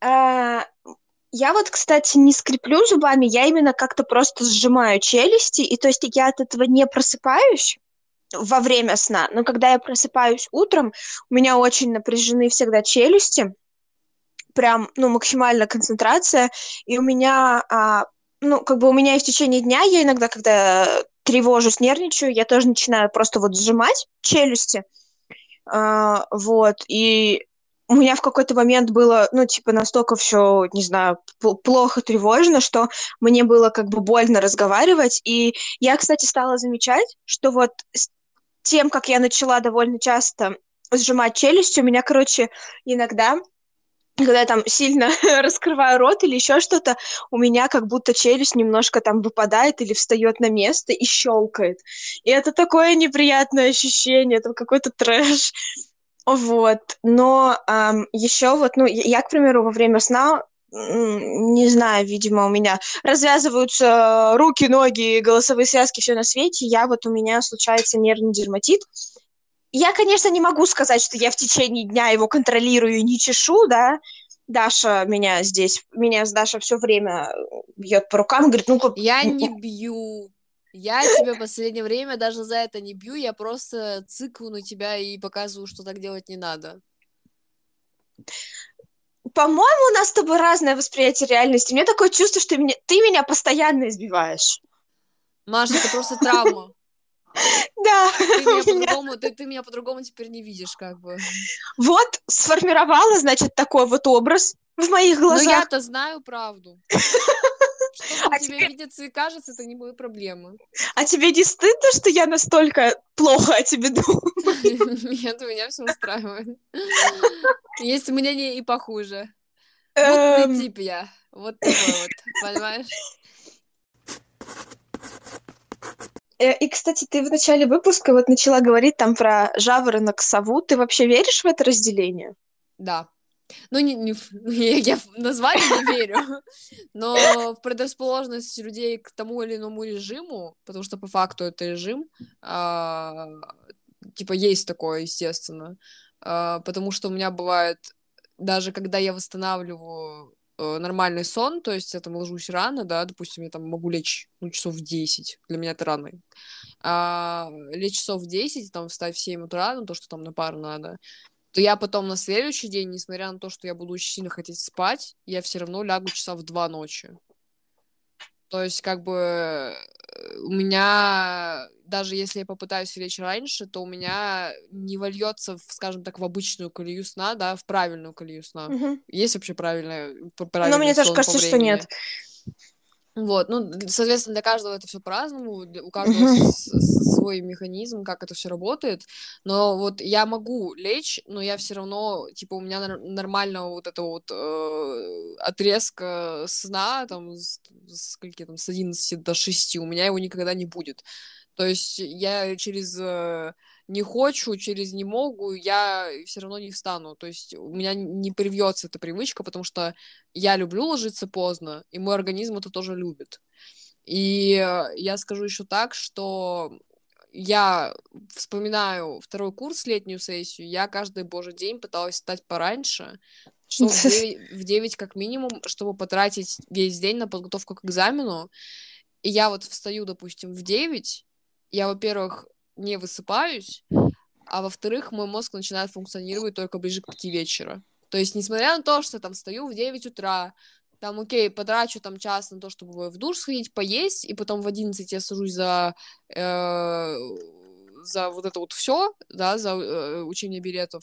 Я вот, кстати, не скреплю зубами, я именно как-то просто сжимаю челюсти, и то есть я от этого не просыпаюсь во время сна, но когда я просыпаюсь утром, у меня очень напряжены всегда челюсти, прям, ну, максимальная концентрация, и у меня, а, ну, как бы у меня и в течение дня, я иногда, когда тревожусь, нервничаю, я тоже начинаю просто вот сжимать челюсти, а, вот, и у меня в какой-то момент было, ну, типа, настолько все, не знаю, плохо, тревожно, что мне было как бы больно разговаривать. И я, кстати, стала замечать, что вот с тем, как я начала довольно часто сжимать челюсть, у меня, короче, иногда когда я там сильно раскрываю рот или еще что-то, у меня как будто челюсть немножко там выпадает или встает на место и щелкает. И это такое неприятное ощущение, это какой-то трэш. Вот, но эм, еще вот, ну, я, к примеру, во время сна не знаю, видимо, у меня развязываются руки, ноги, голосовые связки, все на свете. Я вот у меня случается нервный дерматит. Я, конечно, не могу сказать, что я в течение дня его контролирую и не чешу, да. Даша меня здесь, меня с Даша все время бьет по рукам, говорит, ну как... Я не бью. Я тебя в последнее время даже за это не бью, я просто цикну на тебя и показываю, что так делать не надо. По-моему, у нас с тобой разное восприятие реальности. У меня такое чувство, что меня... ты меня постоянно избиваешь. Маша, это просто травма. Да. Ты меня, по-другому, ты, ты меня по-другому теперь не видишь, как бы. Вот, сформировала, значит, такой вот образ в моих глазах. Но я-то знаю правду. Что а тебе, видится и кажется, это не мои проблемы. А тебе не стыдно, что я настолько плохо о тебе думаю? Нет, меня все устраивает. Есть мнение и похуже. Вот эм. тип я. Вот такой вот, понимаешь? Э, и, кстати, ты в начале выпуска вот начала говорить там про жаворонок, сову. Ты вообще веришь в это разделение? Да. Ну, не, не, я, я в название не верю, но в предрасположенность людей к тому или иному режиму, потому что по факту это режим, а, типа есть такое, естественно, а, потому что у меня бывает, даже когда я восстанавливаю э, нормальный сон, то есть я там ложусь рано, да, допустим, я там могу лечь, ну, часов в 10, для меня это рано, а, лечь часов в 10, там, встать в 7 утра, ну, то, что там на пару надо, то я потом на следующий день, несмотря на то, что я буду очень сильно хотеть спать, я все равно лягу часа в 2 ночи. То есть, как бы, э, у меня, даже если я попытаюсь лечь раньше, то у меня не вольется, в, скажем так, в обычную колею сна, да, в правильную колею сна. Мгм. Есть вообще правильная, п- Но мне правильный тоже кажется, что нет. Вот, ну, соответственно, для каждого это все по-разному, у каждого свой механизм, как это все работает. Но вот я могу лечь, но я все равно, типа, у меня нормального вот этого вот э, отрезка сна, там, с скольки там, с 11 до 6, у меня его никогда не будет. То есть я через э, не хочу, через не могу, я все равно не встану. То есть у меня не привьется эта привычка, потому что я люблю ложиться поздно, и мой организм это тоже любит. И э, я скажу еще так, что я вспоминаю второй курс, летнюю сессию, я каждый божий день пыталась встать пораньше, часов в 9, в 9 как минимум, чтобы потратить весь день на подготовку к экзамену. И я вот встаю, допустим, в 9, я, во-первых, не высыпаюсь, а во-вторых, мой мозг начинает функционировать только ближе к 5 вечера. То есть, несмотря на то, что там встаю в 9 утра, там, окей, потрачу там час на то, чтобы в душ сходить, поесть, и потом в 11 я сажусь за, э, за вот это вот все, да, за э, учение билетов,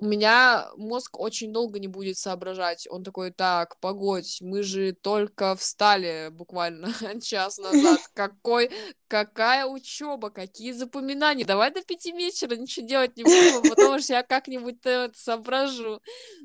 у меня мозг очень долго не будет соображать. Он такой, так, погодь, мы же только встали буквально час назад. Какой, какая учеба, какие запоминания. Давай до пяти вечера ничего делать не будем, потому что я как-нибудь соображу.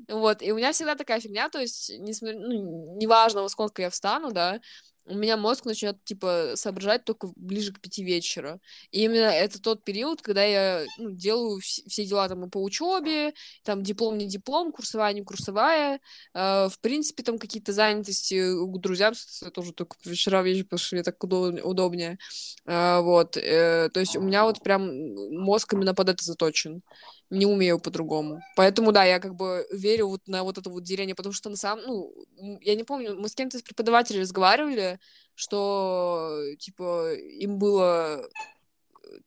Вот, и у меня всегда такая фигня, то есть, несмотря, ну, неважно, во сколько я встану, да, у меня мозг начнет, типа, соображать только ближе к пяти вечера. И именно это тот период, когда я ну, делаю вс- все дела там и по учебе, там диплом не диплом, курсовая не курсовая, э, в принципе, там какие-то занятости к друзьям с- тоже только по вечерам езжу, потому что мне так удо- удобнее. Э, вот, э, то есть у меня вот прям мозг именно под это заточен. Не умею по-другому. Поэтому, да, я как бы верю вот на вот это вот деление, потому что на самом, ну, я не помню, мы с кем-то из преподавателей разговаривали, что, типа, им было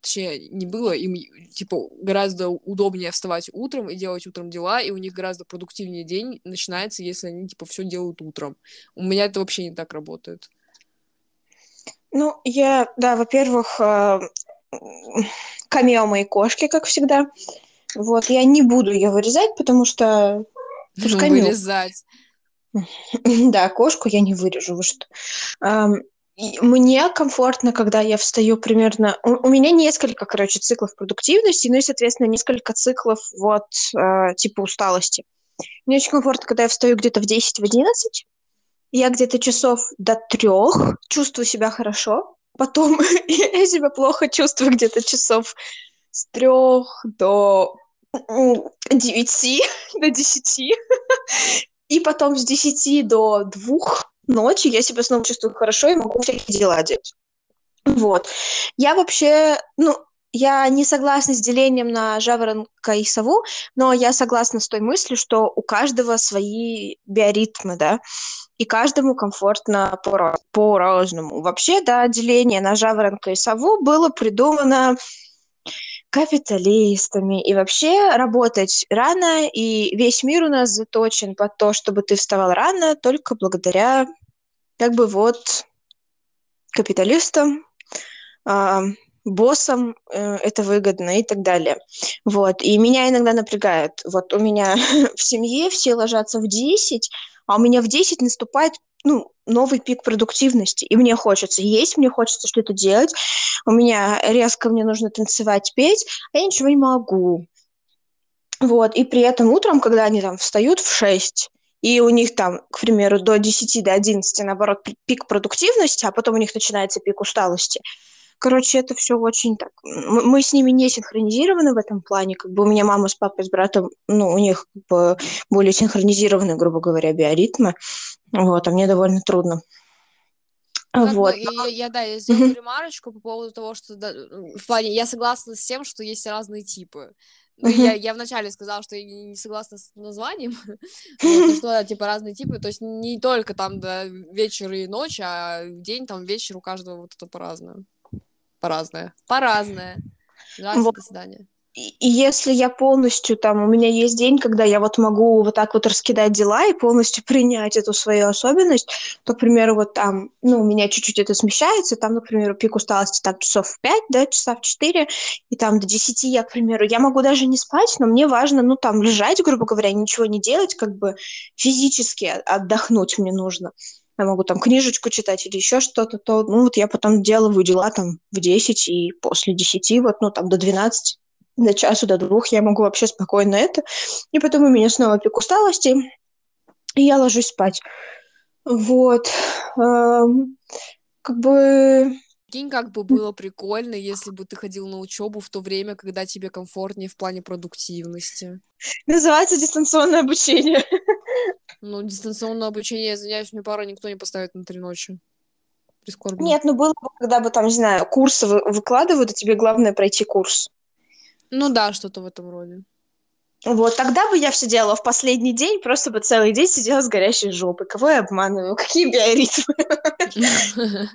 точнее, не было, им, типа, гораздо удобнее вставать утром и делать утром дела, и у них гораздо продуктивнее день начинается, если они, типа, все делают утром. У меня это вообще не так работает. Ну, я, да, во-первых, э, камео моей кошки, как всегда. Вот, я не буду ее вырезать, потому что... ж Ну, вырезать. Да, кошку я не вырежу, вы что. Мне комфортно, когда я встаю примерно... У, у меня несколько, короче, циклов продуктивности, ну и, соответственно, несколько циклов вот э, типа усталости. Мне очень комфортно, когда я встаю где-то в 10, в 11. Я где-то часов до трех чувствую себя хорошо. Потом я себя плохо чувствую где-то часов с трех до девяти, до десяти. И потом с 10 до 2 ночи я себя снова чувствую хорошо и могу всякие дела делать. Вот. Я вообще, ну, я не согласна с делением на жаворонка и сову, но я согласна с той мыслью, что у каждого свои биоритмы, да, и каждому комфортно по- по-разному. Вообще, да, деление на жаворонка и сову было придумано капиталистами. И вообще работать рано, и весь мир у нас заточен под то, чтобы ты вставал рано только благодаря, как бы вот, капиталистам, а, боссам э, это выгодно и так далее. Вот. И меня иногда напрягает. Вот у меня в семье все ложатся в 10, а у меня в 10 наступает ну, новый пик продуктивности. И мне хочется есть, мне хочется что-то делать. У меня резко мне нужно танцевать, петь, а я ничего не могу. Вот. И при этом утром, когда они там встают в 6, и у них там, к примеру, до 10, до 11, наоборот, пи- пик продуктивности, а потом у них начинается пик усталости, короче, это все очень так. Мы с ними не синхронизированы в этом плане. Как бы у меня мама с папой, с братом, ну, у них как бы более синхронизированы, грубо говоря, биоритмы. Вот, а мне довольно трудно. Как вот. Бы, я, я, да, я сделаю ремарочку по поводу того, что да, в плане я согласна с тем, что есть разные типы. Ну, я, я вначале сказала, что я не согласна с названием, вот, что, типа, разные типы, то есть не только там да, вечер и ночь, а день, там, вечер у каждого вот это по-разному. По-разное. По-разное. Здравствуйте, вот. до свидания и если я полностью там, у меня есть день, когда я вот могу вот так вот раскидать дела и полностью принять эту свою особенность, то, к примеру, вот там, ну, у меня чуть-чуть это смещается, там, например, пик усталости там часов в 5, да, часа в 4, и там до 10 я, к примеру, я могу даже не спать, но мне важно, ну, там, лежать, грубо говоря, ничего не делать, как бы физически отдохнуть мне нужно. Я могу там книжечку читать или еще что-то, то, ну, вот я потом делаю дела там в 10 и после 10, вот, ну, там до 12 до часу, до двух я могу вообще спокойно это. И потом у меня снова пик усталости, и я ложусь спать. Вот. Эм, как бы... День как бы было прикольно, если бы ты ходил на учебу в то время, когда тебе комфортнее в плане продуктивности. Называется дистанционное обучение. Ну, дистанционное обучение, извиняюсь, мне пара никто не поставит на три ночи. Прискорбно. Нет, ну было бы, когда бы там, не знаю, курсы выкладывают, а тебе главное пройти курс. Ну да, что-то в этом роде. Вот, тогда бы я все делала в последний день, просто бы целый день сидела с горящей жопой. Кого я обманываю? Какие биоритмы?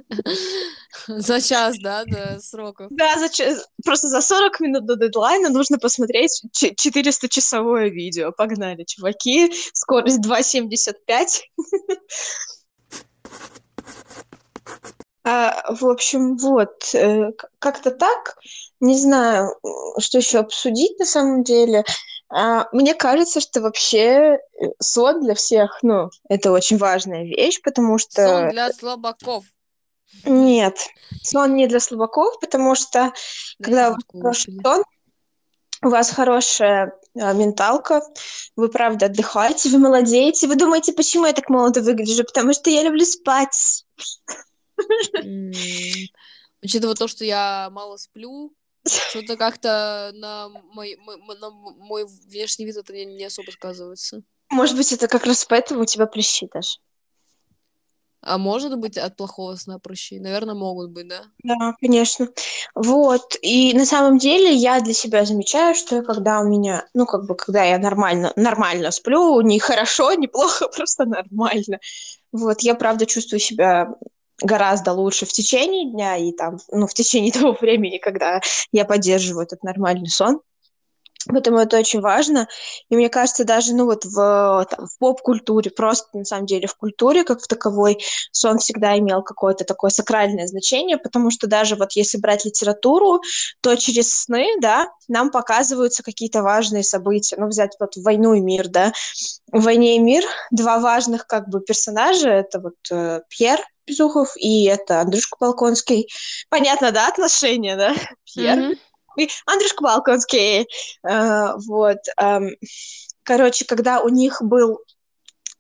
За час, да, до сроков? Да, за час. Просто за 40 минут до дедлайна нужно посмотреть 400-часовое видео. Погнали, чуваки. Скорость 2,75. А, в общем, вот, э, как-то так. Не знаю, что еще обсудить на самом деле. А, мне кажется, что вообще э, сон для всех, ну, это очень важная вещь, потому что... Сон для слабаков. Нет, сон не для слабаков, потому что да когда у вас хороший сон, у вас хорошая а, менталка, вы правда отдыхаете, вы молодеете, вы думаете, почему я так молодо выгляжу, потому что я люблю спать. Учитывая то, что я мало сплю, что-то как-то на мой, мой, на мой внешний вид это не, не особо сказывается. Может быть, это как раз поэтому у тебя прыщи даже. А может быть от плохого сна прыщи? Наверное, могут быть, да? Да, конечно. Вот. И на самом деле я для себя замечаю, что когда у меня, ну, как бы, когда я нормально, нормально сплю, не хорошо, не плохо, просто нормально. Вот, я правда чувствую себя гораздо лучше в течение дня и там, ну, в течение того времени, когда я поддерживаю этот нормальный сон. Поэтому это очень важно. И мне кажется, даже ну, вот в, там, в поп-культуре, просто на самом деле в культуре как в таковой, сон всегда имел какое-то такое сакральное значение, потому что даже вот если брать литературу, то через сны, да, нам показываются какие-то важные события. Ну, взять вот «Войну и мир», да. В «Войне и мир» два важных как бы персонажа, это вот э, Пьер, Безухов и это Андрюшка Балконский. Понятно, да, отношения, да? Пьер. Mm-hmm. Андрюшка Балконский. Uh, вот. Um, короче, когда у них был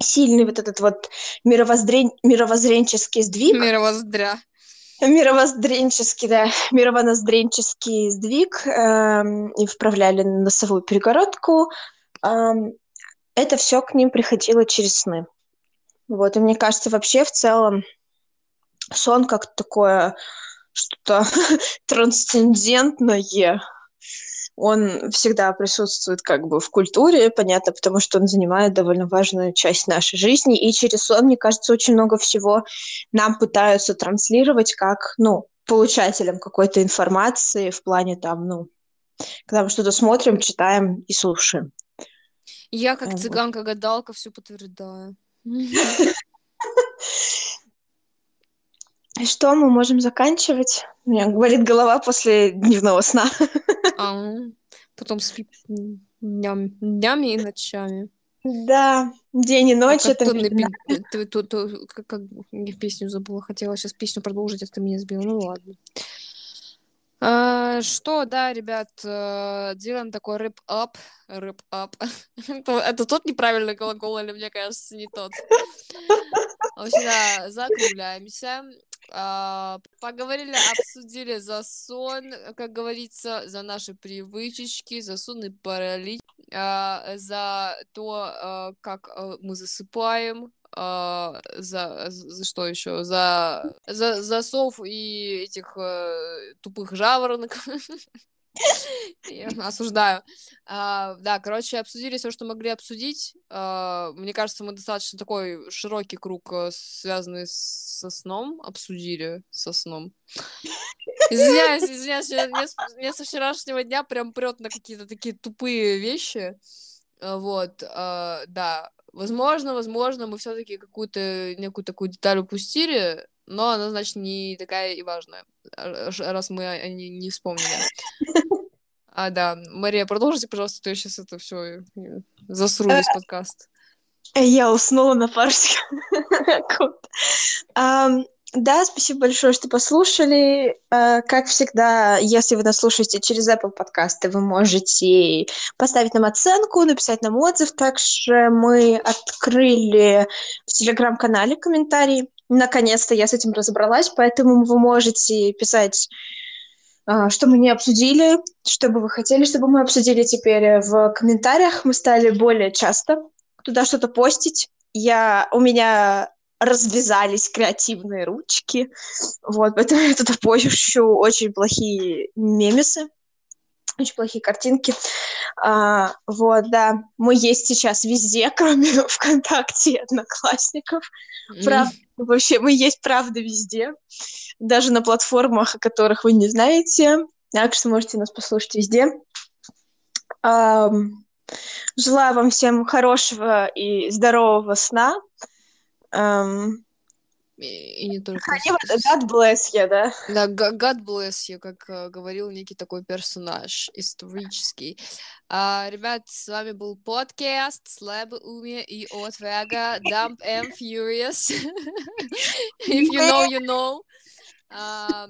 сильный вот этот вот мировоззрен... мировоззренческий сдвиг. Мировоздря. Мировоззренческий, да, мировоззренческий сдвиг эм, и вправляли носовую перегородку. Эм, это все к ним приходило через сны. Вот, и мне кажется, вообще в целом сон как такое что-то трансцендентное. Он всегда присутствует как бы в культуре, понятно, потому что он занимает довольно важную часть нашей жизни. И через сон, мне кажется, очень много всего нам пытаются транслировать как, ну, получателям какой-то информации в плане там, ну, когда мы что-то смотрим, читаем и слушаем. Я как цыганка-гадалка все подтверждаю. Что, мы можем заканчивать? У меня болит голова после дневного сна. А, потом спи днями, днями и ночами. Да, день и ночь это ты, ты, ты, как, как я песню забыла, хотела сейчас песню продолжить, а ты меня сбила. Ну ладно. А, что, да, ребят, э, делаем такой wrap-up. Wrap-up. это, это тот неправильный глагол, или мне кажется, не тот. В общем, да, закругляемся. А, поговорили, обсудили за сон, как говорится, за наши привычки, за сонный паралич, а, за то, а, как мы засыпаем, за, за что еще? За, за, за сов и этих э, тупых жаворонок. Осуждаю. А, да, короче, обсудили все, что могли обсудить. А, мне кажется, мы достаточно такой широкий круг, э, связанный со сном, обсудили со сном. Извиняюсь, извиняюсь, мне, мне со вчерашнего дня прям прет на какие-то такие тупые вещи. А, вот, а, да. Возможно, возможно, мы все-таки какую-то некую такую деталь упустили, но она, значит, не такая и важная, раз мы о ней не вспомнили. А, да. Мария, продолжите, пожалуйста, то я сейчас это все засру весь э, подкаст. Я уснула на пару Да, спасибо большое, что послушали. Э, как всегда, если вы нас слушаете через Apple подкасты, вы можете поставить нам оценку, написать нам отзыв. Также мы открыли в Телеграм-канале комментарии. Наконец-то я с этим разобралась, поэтому вы можете писать а, что мы не обсудили, что бы вы хотели, чтобы мы обсудили теперь в комментариях. Мы стали более часто туда что-то постить. Я, у меня развязались креативные ручки, вот, поэтому я туда пощу очень плохие мемесы, очень плохие картинки. А, вот, да, мы есть сейчас везде, кроме ВКонтакте и Одноклассников. Правда, вообще, мы есть, правда, везде даже на платформах, о которых вы не знаете. Так что можете нас послушать везде. Um, желаю вам всем хорошего и здорового сна. Um, и, и не только... God bless you, да? Да, God bless you, как uh, говорил некий такой персонаж исторический. Uh, ребят, с вами был подкаст Слабо Уми и Отвяга Dump and Furious. If you know, you know. А,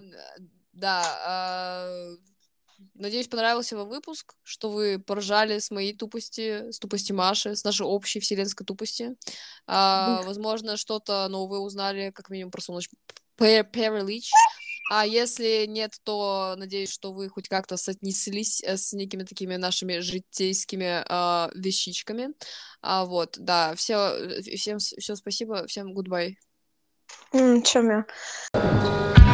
да, а, надеюсь, понравился вам выпуск, что вы поржали с моей тупости, с тупости Маши, с нашей общей вселенской тупости. А, возможно, что-то новое узнали, как минимум про солнечный Паралич. А если нет, то надеюсь, что вы хоть как-то соотнеслись э, с некими такими нашими житейскими э, вещичками. А, вот, да, все, э, всем все спасибо, всем goodbye. Mm, чем я?